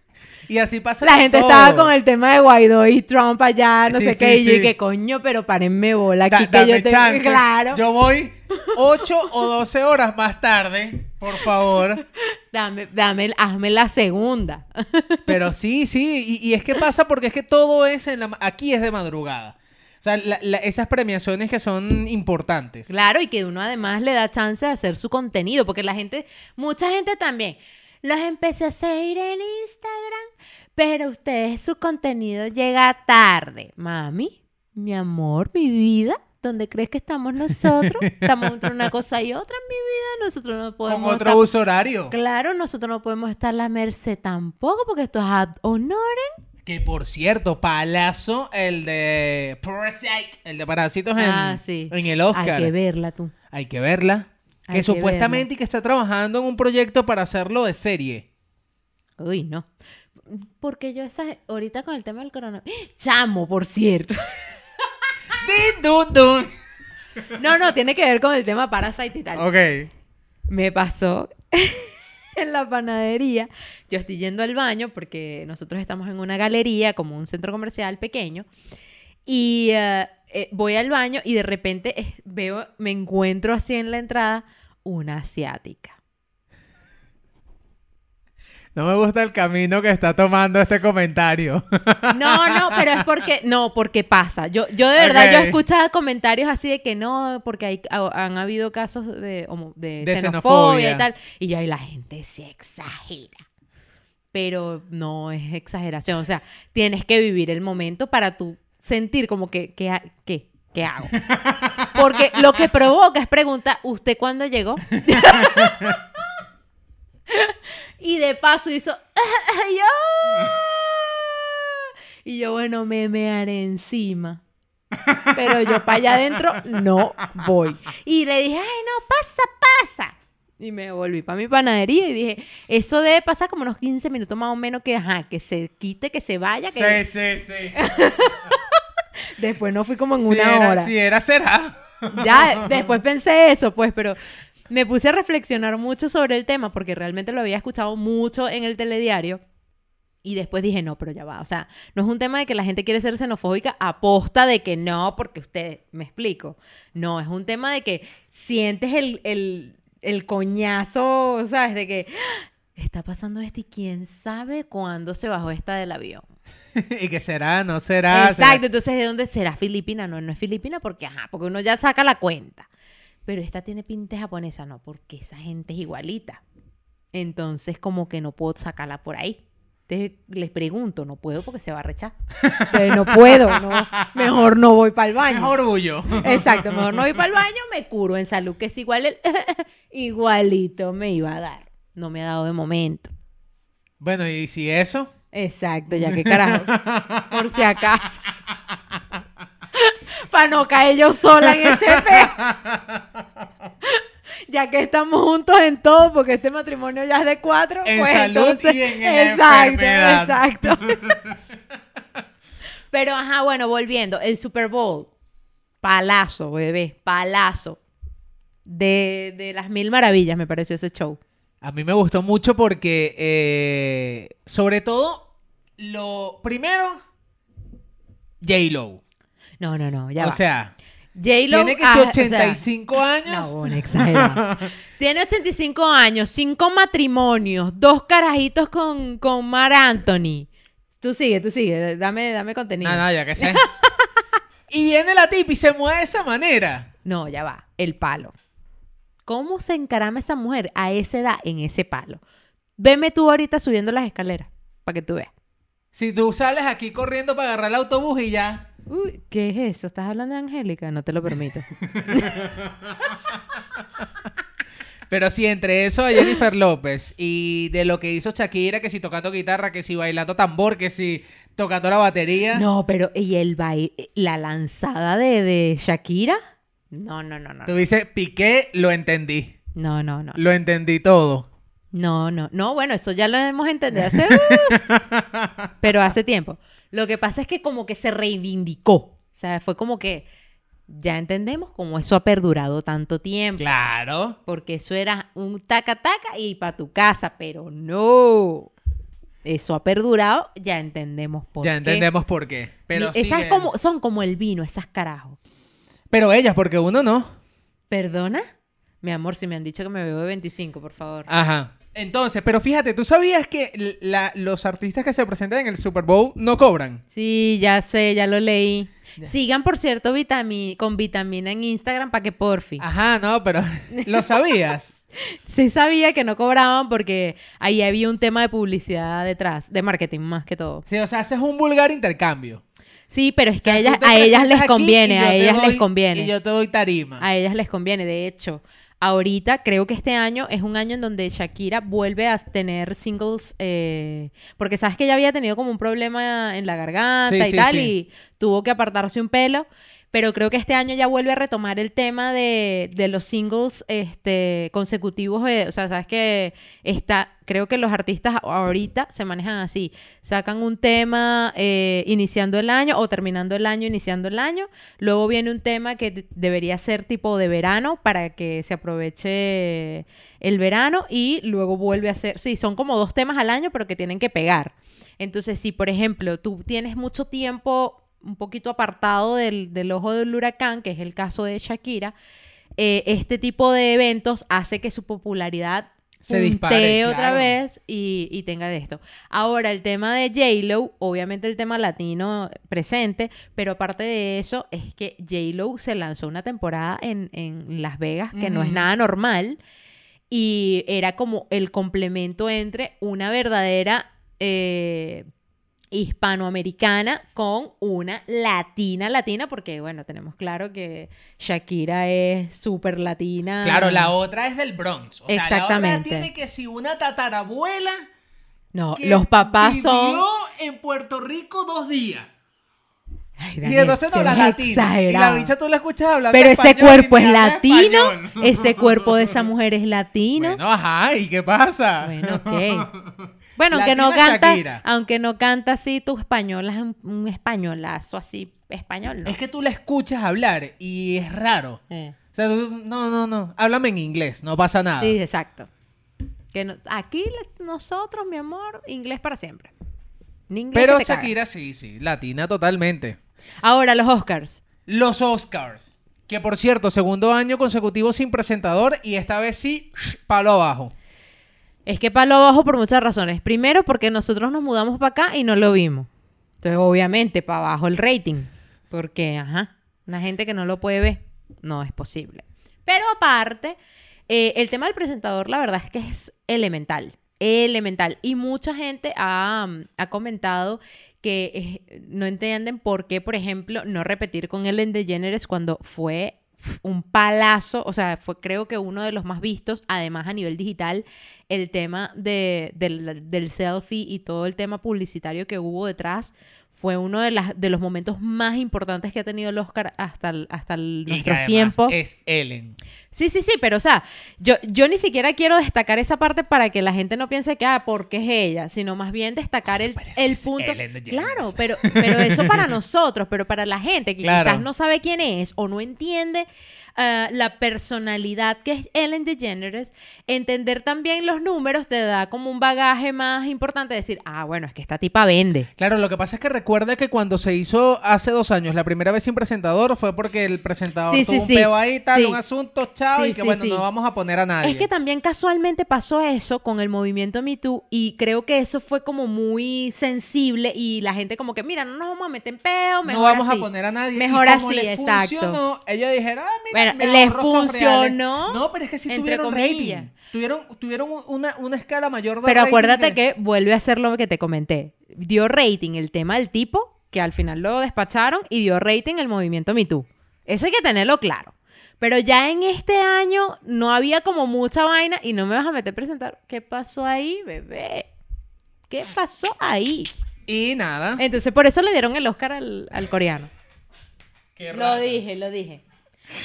Y así pasa la gente todo. estaba con el tema de Guaidó y Trump allá, no Sí, sé sí, qué, y yo que, coño, pero párenme bola Da- aquí que dame yo tengo, chance. claro. Yo voy 8 o 12 horas más tarde, por favor. Dame, dame, hazme la segunda. Pero sí, sí, y, y es que pasa porque es que todo es en la, aquí es de madrugada. O sea, la- la- esas premiaciones que son importantes. Claro, y que uno además le da chance de hacer su contenido, porque la gente, mucha gente también, los empecé a seguir en Instagram, pero ustedes su contenido llega tarde. Mami, mi amor, mi vida, ¿dónde crees que estamos nosotros? Estamos entre una cosa y otra en mi vida, nosotros no podemos Con otro estar- uso horario. Claro, nosotros no podemos estar a la merced tampoco, porque esto es ad honorem. Que por cierto, palazo el de Parasite, el de Parásitos en, Ah, sí. en el Oscar. Hay que verla tú. Hay que verla. Hay Que que supuestamente y que está trabajando en un proyecto para hacerlo de serie. Uy, no. Porque yo esa, ahorita con el tema del coronavirus. Chamo, por cierto. ¡Din, dun, dun! No, no, tiene que ver con el tema Parasite y tal. Ok. Me pasó en la panadería. Yo estoy yendo al baño porque nosotros estamos en una galería, como un centro comercial pequeño. Y eh, eh, voy al baño y de repente eh, veo, me encuentro así en la entrada una asiática. No me gusta el camino que está tomando este comentario. No, no, pero es porque, no, porque pasa. Yo, yo de verdad, yo escuchado comentarios así de que no, porque hay, ha- han habido casos de, de, De xenofobia, xenofobia. y tal. Y ya ahí la gente se exagera. Pero no es exageración. O sea, tienes que vivir el momento para tú sentir como que, que, ¿qué? ¿Qué hago? Porque lo que provoca es preguntar, ¿usted cuándo llegó? y de paso hizo, yo. Y yo, bueno, me mearé encima. Pero yo para allá adentro no voy. Y le dije, ay, no, pasa, pasa. Y me volví para mi panadería y dije, eso debe pasar como unos 15 minutos más o menos que, ajá, que se quite, que se vaya, que Sí, sí, sí. después no fui como en Si una era, hora. Si era, será. Ya después pensé eso, pues, pero me puse a reflexionar mucho sobre el tema porque realmente lo había escuchado mucho en el telediario. Y después dije, no, pero ya va. O sea, no es un tema de que la gente quiere ser xenofóbica a posta de que no, porque usted, me explico. No, es un tema de que sientes el, el, el coñazo, ¿sabes? De que "Ah, está pasando esto y quién sabe cuándo se bajó esta del avión. y que será, no será. Exacto, entonces ¿de dónde será Filipina? No, no es Filipina porque, ajá, porque uno ya saca la cuenta. Pero esta tiene pinta japonesa, no, porque esa gente es igualita. Entonces, como que no puedo sacarla por ahí. Entonces, les pregunto, no puedo porque se va a rechar. Entonces, no puedo, no, mejor no voy para el baño. Mejor orgullo. Exacto, mejor no voy para el baño, me curo en salud, que es igual el igualito me iba a dar. No me ha dado de momento. Bueno, y si eso. Exacto, ya que carajo. Por si acaso. Para no caer yo sola en ese peo. Ya que estamos juntos en todo, porque este matrimonio ya es de cuatro. En pues salud entonces- y en- exacto, enfermedad. exacto. Pero ajá, bueno, volviendo. El Super Bowl. Palazo, bebé. Palazo. De, de las mil maravillas me pareció ese show. A mí me gustó mucho porque, eh, sobre todo, lo primero, J-Lo. No, no, no, ya O va. sea, J-Lo, tiene que ah, ser o sea, 85 años. No, bueno, exagerado. Tiene 85 años, cinco matrimonios, dos carajitos con, con Mar Anthony. Tú sigue, tú sigue, dame, dame contenido. No, no, ya que sé. y viene la tip y se mueve de esa manera. No, ya va, el palo. ¿Cómo se encarama esa mujer a esa edad en ese palo? Veme tú ahorita subiendo las escaleras, para que tú veas. Si tú sales aquí corriendo para agarrar el autobús y ya. Uy, ¿qué es eso? ¿Estás hablando de Angélica? No te lo permito. Pero sí, entre eso a Jennifer López y de lo que hizo Shakira, que si tocando guitarra, que si bailando tambor, que si tocando la batería. No, pero ¿y el baile, la lanzada de, de Shakira? No, no, no, no. Tú dices, Piqué, lo entendí. No, no, no. Lo entendí todo. No, no, no, bueno, eso ya lo hemos entendido hace... pero hace tiempo. Lo que pasa es que como que se reivindicó. O sea, fue como que ya entendemos cómo eso ha perdurado tanto tiempo. Claro. Porque eso era un taca taca y para tu casa, pero no. Eso ha perdurado, ya entendemos por ya qué. entendemos por qué. Pero esas sigue- como, son como el vino, esas carajos. Pero ellas, porque uno no. ¿Perdona? Mi amor, si me han dicho que me bebo de 25, por favor. Ajá. Entonces, pero fíjate, ¿tú sabías que la- los artistas que se presentan en el Super Bowl no cobran? Sí, ya sé, ya lo leí. Ya. Sigan, por cierto, vitami con vitamina en Instagram para que porfi. Ajá, no, pero ¿lo sabías? Sí sabía que no cobraban porque ahí había un tema de publicidad detrás, de marketing más que todo. Sí, o sea, haces un vulgar intercambio. Sí, pero es que O sea, a ellas, a ellas les conviene, a ellas les conviene. Y yo te doy tarima. A ellas les conviene. De hecho, ahorita creo que este año es un año en donde Shakira vuelve a tener singles. eh, porque sabes que ella había tenido como un problema en la garganta Sí, y sí, tal, sí. y tuvo que apartarse un pelo. Pero creo que este año ya vuelve a retomar el tema de, de los singles este, consecutivos. eh, o sea, sabes que está. Creo que los artistas ahorita se manejan así. Sacan un tema eh, iniciando el año o terminando el año, iniciando el año. Luego viene un tema que de- debería ser tipo de verano para que se aproveche el verano y luego vuelve a ser, sí, son como dos temas al año pero que tienen que pegar. Entonces, si por ejemplo tú tienes mucho tiempo un poquito apartado del, del ojo del huracán, que es el caso de Shakira, eh, este tipo de eventos hace que su popularidad Se dispare, otra claro. vez y, y tenga de esto. Ahora, el tema de J-Lo, obviamente el tema latino presente, pero aparte de eso, es que J-Lo se lanzó una temporada en, en Las Vegas que no es nada normal y era como el complemento entre una verdadera eh, hispanoamericana con una latina latina, porque bueno, tenemos claro que Shakira es súper latina. Claro, la otra es del Bronx. O sea, la otra Exactamente. tiene que si una tatarabuela No, que los papás vivió son... en Puerto Rico dos días. Ay, Y entonces no la latina. Y la exagerado. bicha tú la escuchas hablar Pero ese cuerpo es latino, español. ese cuerpo de esa mujer es latino. Bueno, ajá, ¿y qué pasa? Bueno, ok. Bueno, aunque no canta, Shakira. aunque no canta así, tu español es un, un españolazo así, español, ¿no? Es que tú la escuchas hablar y es raro. Eh, O sea, tú- no, no, no. Háblame en inglés, no pasa nada. Sí, exacto. Que no- aquí nosotros, mi amor, inglés para siempre. Ni inglés Pero Shakira cagas. sí, sí, latina totalmente. Ahora, los Oscars. Los Oscars. Que por cierto, segundo año consecutivo sin presentador y esta vez sí, palo abajo. Es que palo abajo por muchas razones. Primero, porque nosotros nos mudamos para acá y no lo vimos. Entonces, obviamente, para abajo el rating. Porque, ajá, una gente que no lo puede ver, no es posible. Pero aparte, eh, el tema del presentador, la verdad es que es elemental. Elemental. Y mucha gente ha, ha comentado que eh, no entienden por qué, por ejemplo, no repetir con Ellen DeGeneres cuando fue un palazo, o sea, fue creo que uno de los más vistos, además a nivel digital, el tema de, del, del selfie y todo el tema publicitario que hubo detrás fue uno de, las, de los momentos más importantes que ha tenido el Oscar hasta, el- hasta el- Y que nuestros tiempos. es Ellen. Sí, sí, sí, pero o sea, yo, yo ni siquiera quiero destacar esa parte para que la gente no piense que, ah, porque es ella, sino más bien destacar el, que el es punto. Claro, pero, pero eso para nosotros, pero para la gente que Claro. quizás no sabe quién es o no entiende ah, la personalidad que es Ellen DeGeneres, entender también los números te da como un bagaje más importante, decir, ah, bueno, es que esta tipa vende. Claro, lo que pasa es que recuerda que cuando se hizo hace dos años la primera vez sin presentador fue porque el presentador Sí, tuvo sí, un sí. peo ahí, tal, un asunto, chao, Sí, y que sí, bueno, sí. no vamos a poner a nadie. Es que también casualmente pasó eso con el movimiento Me Too y creo que eso fue como muy sensible y la gente como que, mira, no nos vamos a meter en peo, mejor no vamos así". a poner a nadie. Mejor Y como así, les exacto. Funcionó, ellos dijeron, ah, mira, Bueno, les funcionó. No, pero es que sí tuvieron rating. Tuvieron, tuvieron una, una escala mayor de Pero rating acuérdate que vuelve a ser lo que te comenté. Dio rating el tema del tipo, que al final lo despacharon, y dio rating el movimiento Me Too. Eso hay que tenerlo claro. Pero ya en este año no había como mucha vaina y no me vas a meter a presentar. ¿Qué pasó ahí, bebé? ¿Qué pasó ahí? Y nada. Entonces, por eso le dieron el Oscar al, al coreano. Qué Lo rata. dije, lo dije.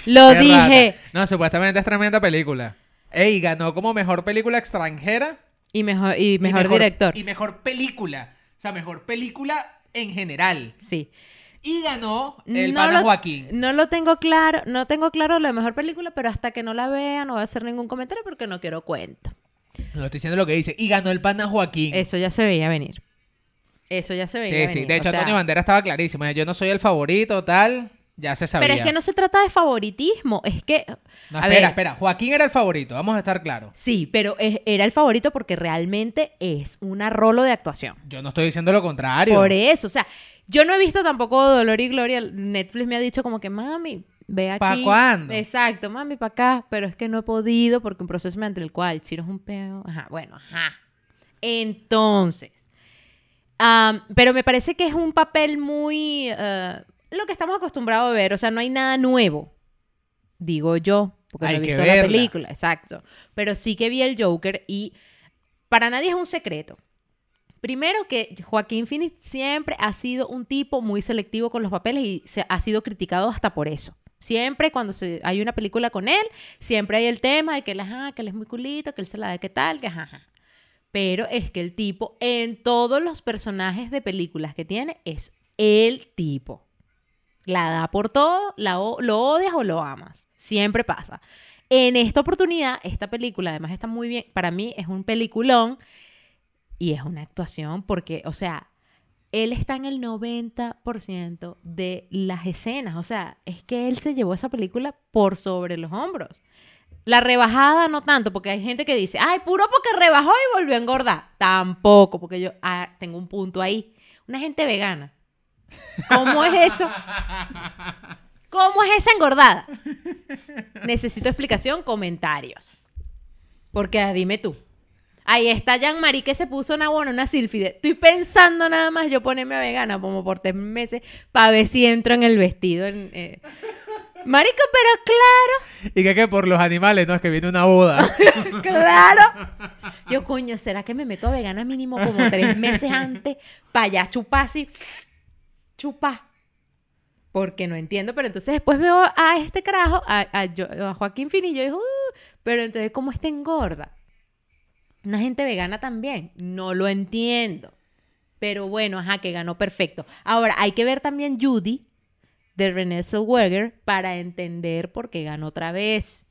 Lo Qué dije. rata. No, supuestamente es tremenda película. Ey, ganó como mejor película extranjera. Y mejor, y y mejor, director. Y mejor película. O sea, mejor película en general. Sí. Y ganó el No pana lo- Joaquín. No lo tengo claro, no tengo claro la mejor película, pero hasta que no la vea no voy a hacer ningún comentario porque no quiero cuento. No estoy diciendo lo que dice. Y ganó el pana Joaquín. Eso ya se veía venir. Eso ya se veía sí, venir. sí. De hecho, o sea, Antonio Bandera estaba clarísimo. Yo no soy el favorito, tal. Ya se sabía. Pero es que no se trata de favoritismo, es que... No, espera, ver, espera. Joaquín era el favorito, vamos a estar claros. Sí, pero es- era el favorito porque realmente es una rolo de actuación. Yo no estoy diciendo lo contrario. Por eso, o sea, yo no he visto tampoco Dolor y Gloria. Netflix me ha dicho como que, mami, ve aquí. ¿Pa' cuándo? Exacto, mami, para acá. Pero es que no he podido porque un proceso mediante el cual Chiro es un peo. Ajá, bueno, ajá. Entonces, pero me parece que es un papel muy... eh, lo que estamos acostumbrados a ver, o sea, no hay nada nuevo, digo yo, porque Hay no he visto la película, exacto. Pero sí que vi el Joker y para nadie es un secreto. Primero que Joaquín Phoenix siempre ha sido un tipo muy selectivo con los papeles y se ha sido criticado hasta por eso. Siempre cuando se, hay una película con él, siempre hay el tema de que él, ajá, que él es muy culito, que él se la da que tal, que ajá, ajá. Pero es que el tipo en todos los personajes de películas que tiene es el tipo. La da por todo, la lo odias o lo amas. Siempre pasa. En esta oportunidad, esta película además está muy bien, para mí es un peliculón y es una actuación porque, o sea, él está en el 90% de las escenas. O sea, es que él se llevó esa película por sobre los hombros. La rebajada no tanto, porque hay gente que dice, ay, puro porque rebajó y volvió a engordar. Tampoco, porque yo ah, tengo un punto ahí. Una gente vegana. ¿Cómo es eso? ¿Cómo es esa engordada? Necesito explicación, comentarios. Porque ah, dime tú. Ahí está Jean-Marie que se puso una buena, una sílfide. Estoy pensando nada más yo ponerme a vegana como por tres meses para ver si entro en el vestido. en, eh. Marico, pero claro, Y que, que por los animales, no, es que viene una boda. claro. Yo, coño, ¿será que me meto a vegana mínimo como tres meses antes para ya chupar así? Porque no entiendo, pero entonces después veo a este carajo, a, yo- a Joaquín Finillo, y digo, "Uh, pero entonces, ¿cómo está engorda? Una gente vegana también. No lo entiendo. Pero bueno, ajá, que ganó perfecto. Ahora, hay que ver también Judy de Renée Zellweger para entender por qué ganó otra vez.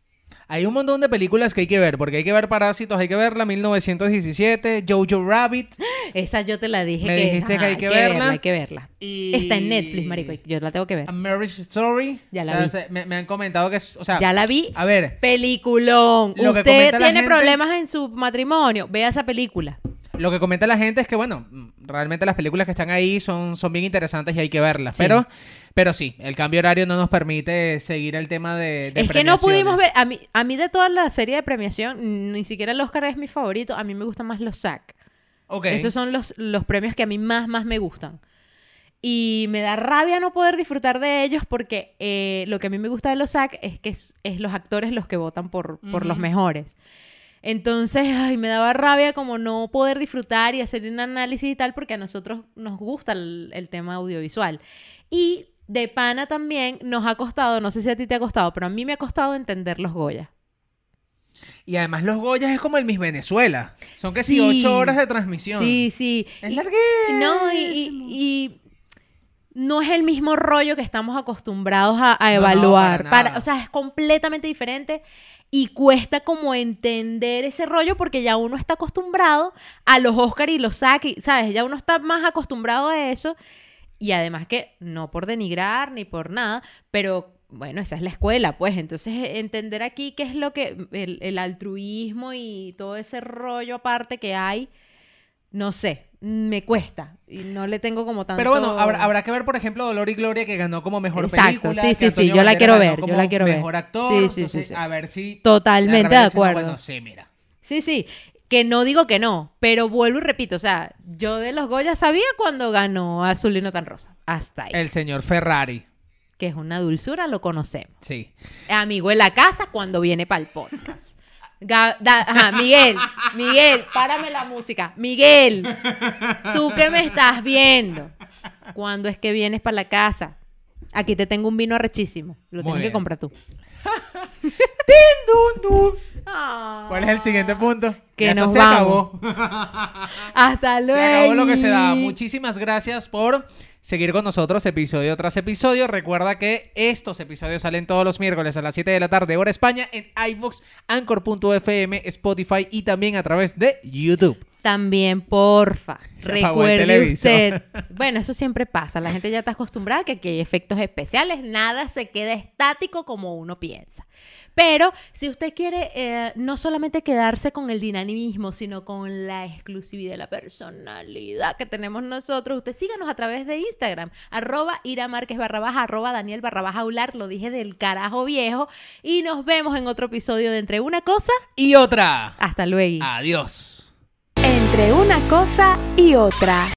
Hay un montón de películas que hay que ver, porque hay que ver Parásitos, hay que ver la 1917, Jojo Rabbit. Esa yo te la dije Me que, dijiste que hay que verla. Hay que verla. Y... Está en Netflix, marico. Yo la tengo que ver. A Marriage Story. Ya la O sea, vi. se- me, me han comentado que es, o sea, Ya la vi. a ver, Peliculón. Lo Usted tiene gente- problemas en su matrimonio. Vea esa película. lo que comenta la gente es que, bueno, mm, realmente las películas que están ahí son, son bien interesantes y hay que verlas. Sí. Pero, pero sí, el cambio horario no nos permite seguir el tema de, de es que no pudimos ver. A mí, a mí de toda la serie de premiación, ni siquiera el Oscar es mi favorito. A mí me gustan más los SAG. Ok. Esos son los, los premios que a mí más, más me gustan. Y me da rabia no poder disfrutar de ellos porque eh, lo que a mí me gusta de los SAC es que es, es los actores los que votan por, por los Ujú. mejores. Entonces, ay, me daba rabia como no poder disfrutar y hacer un análisis y tal porque a nosotros nos gusta el, el tema audiovisual. Y de pana también nos ha costado, no sé si a ti te ha costado, pero a mí me ha costado entender los Goya. Y además los Goyas es como el Miss Venezuela. Son que sí, ocho horas de transmisión. Sí, sí. Es Y- larguísimo. No, y, y- y no es el mismo rollo que estamos acostumbrados a, a no, evaluar. para o sea, es completamente diferente y cuesta como entender ese rollo porque ya uno está acostumbrado a los Oscar y los SAC, y, ¿sabes? Ya uno está más acostumbrado a eso. Y además que, no por denigrar ni por nada, pero bueno, esa es la escuela, pues. Entonces, entender aquí qué es lo que, el, el altruismo y todo ese rollo aparte que hay, no sé, me cuesta. Y no le tengo como tanto... Pero bueno, habrá, habrá que ver, por ejemplo, Dolor y Gloria, que ganó como mejor Exacto, película. sí, sí, sí, yo la quiero ver, yo la quiero ver. Mejor actor. Sí, sí, sí, entonces, sí. A ver si... Totalmente de acuerdo. Bueno, sí, mira. Sí, sí. Que no digo que no, pero vuelvo y repito, o sea, yo de los Goya sabía cuando ganó Azul y no tan rosa. Hasta ahí. El señor Ferrari. Que es una dulzura, lo conocemos. Sí. Amigo en la casa cuando viene para el podcast. Ga- da- ajá, Miguel, Miguel, párame la música. Miguel, tú que me estás viendo, ¿cuándo es que vienes para la casa? Aquí te tengo un vino arrechísimo. Lo tienes que comprar tú. ¡Tin, dun, dun! Ah. ¿Cuál es el siguiente punto? Que nos se vamos. acabó. Hasta luego. Se acabó lo que se da. Muchísimas gracias por seguir con nosotros episodio tras episodio. Recuerda que estos episodios salen todos los miércoles a las 7 de la tarde, hora España, en iVoox, Anchor.fm, Spotify y también a través de YouTube. También, porfa, Se recuerde usted. Bueno, eso siempre pasa. La gente ya está acostumbrada a que aquí hay efectos especiales. Nada se queda estático como uno piensa. Pero si usted quiere eh, no solamente quedarse con el dinamismo, sino con la exclusividad, la personalidad que tenemos nosotros, usted síganos a través de Instagram, arroba Ira Márquez barra baja, arroba Daniel barra baja Aular, lo dije del carajo viejo, y nos vemos en otro episodio de Entre una cosa, Y otra. hasta luego. Adiós. Entre una cosa y otra.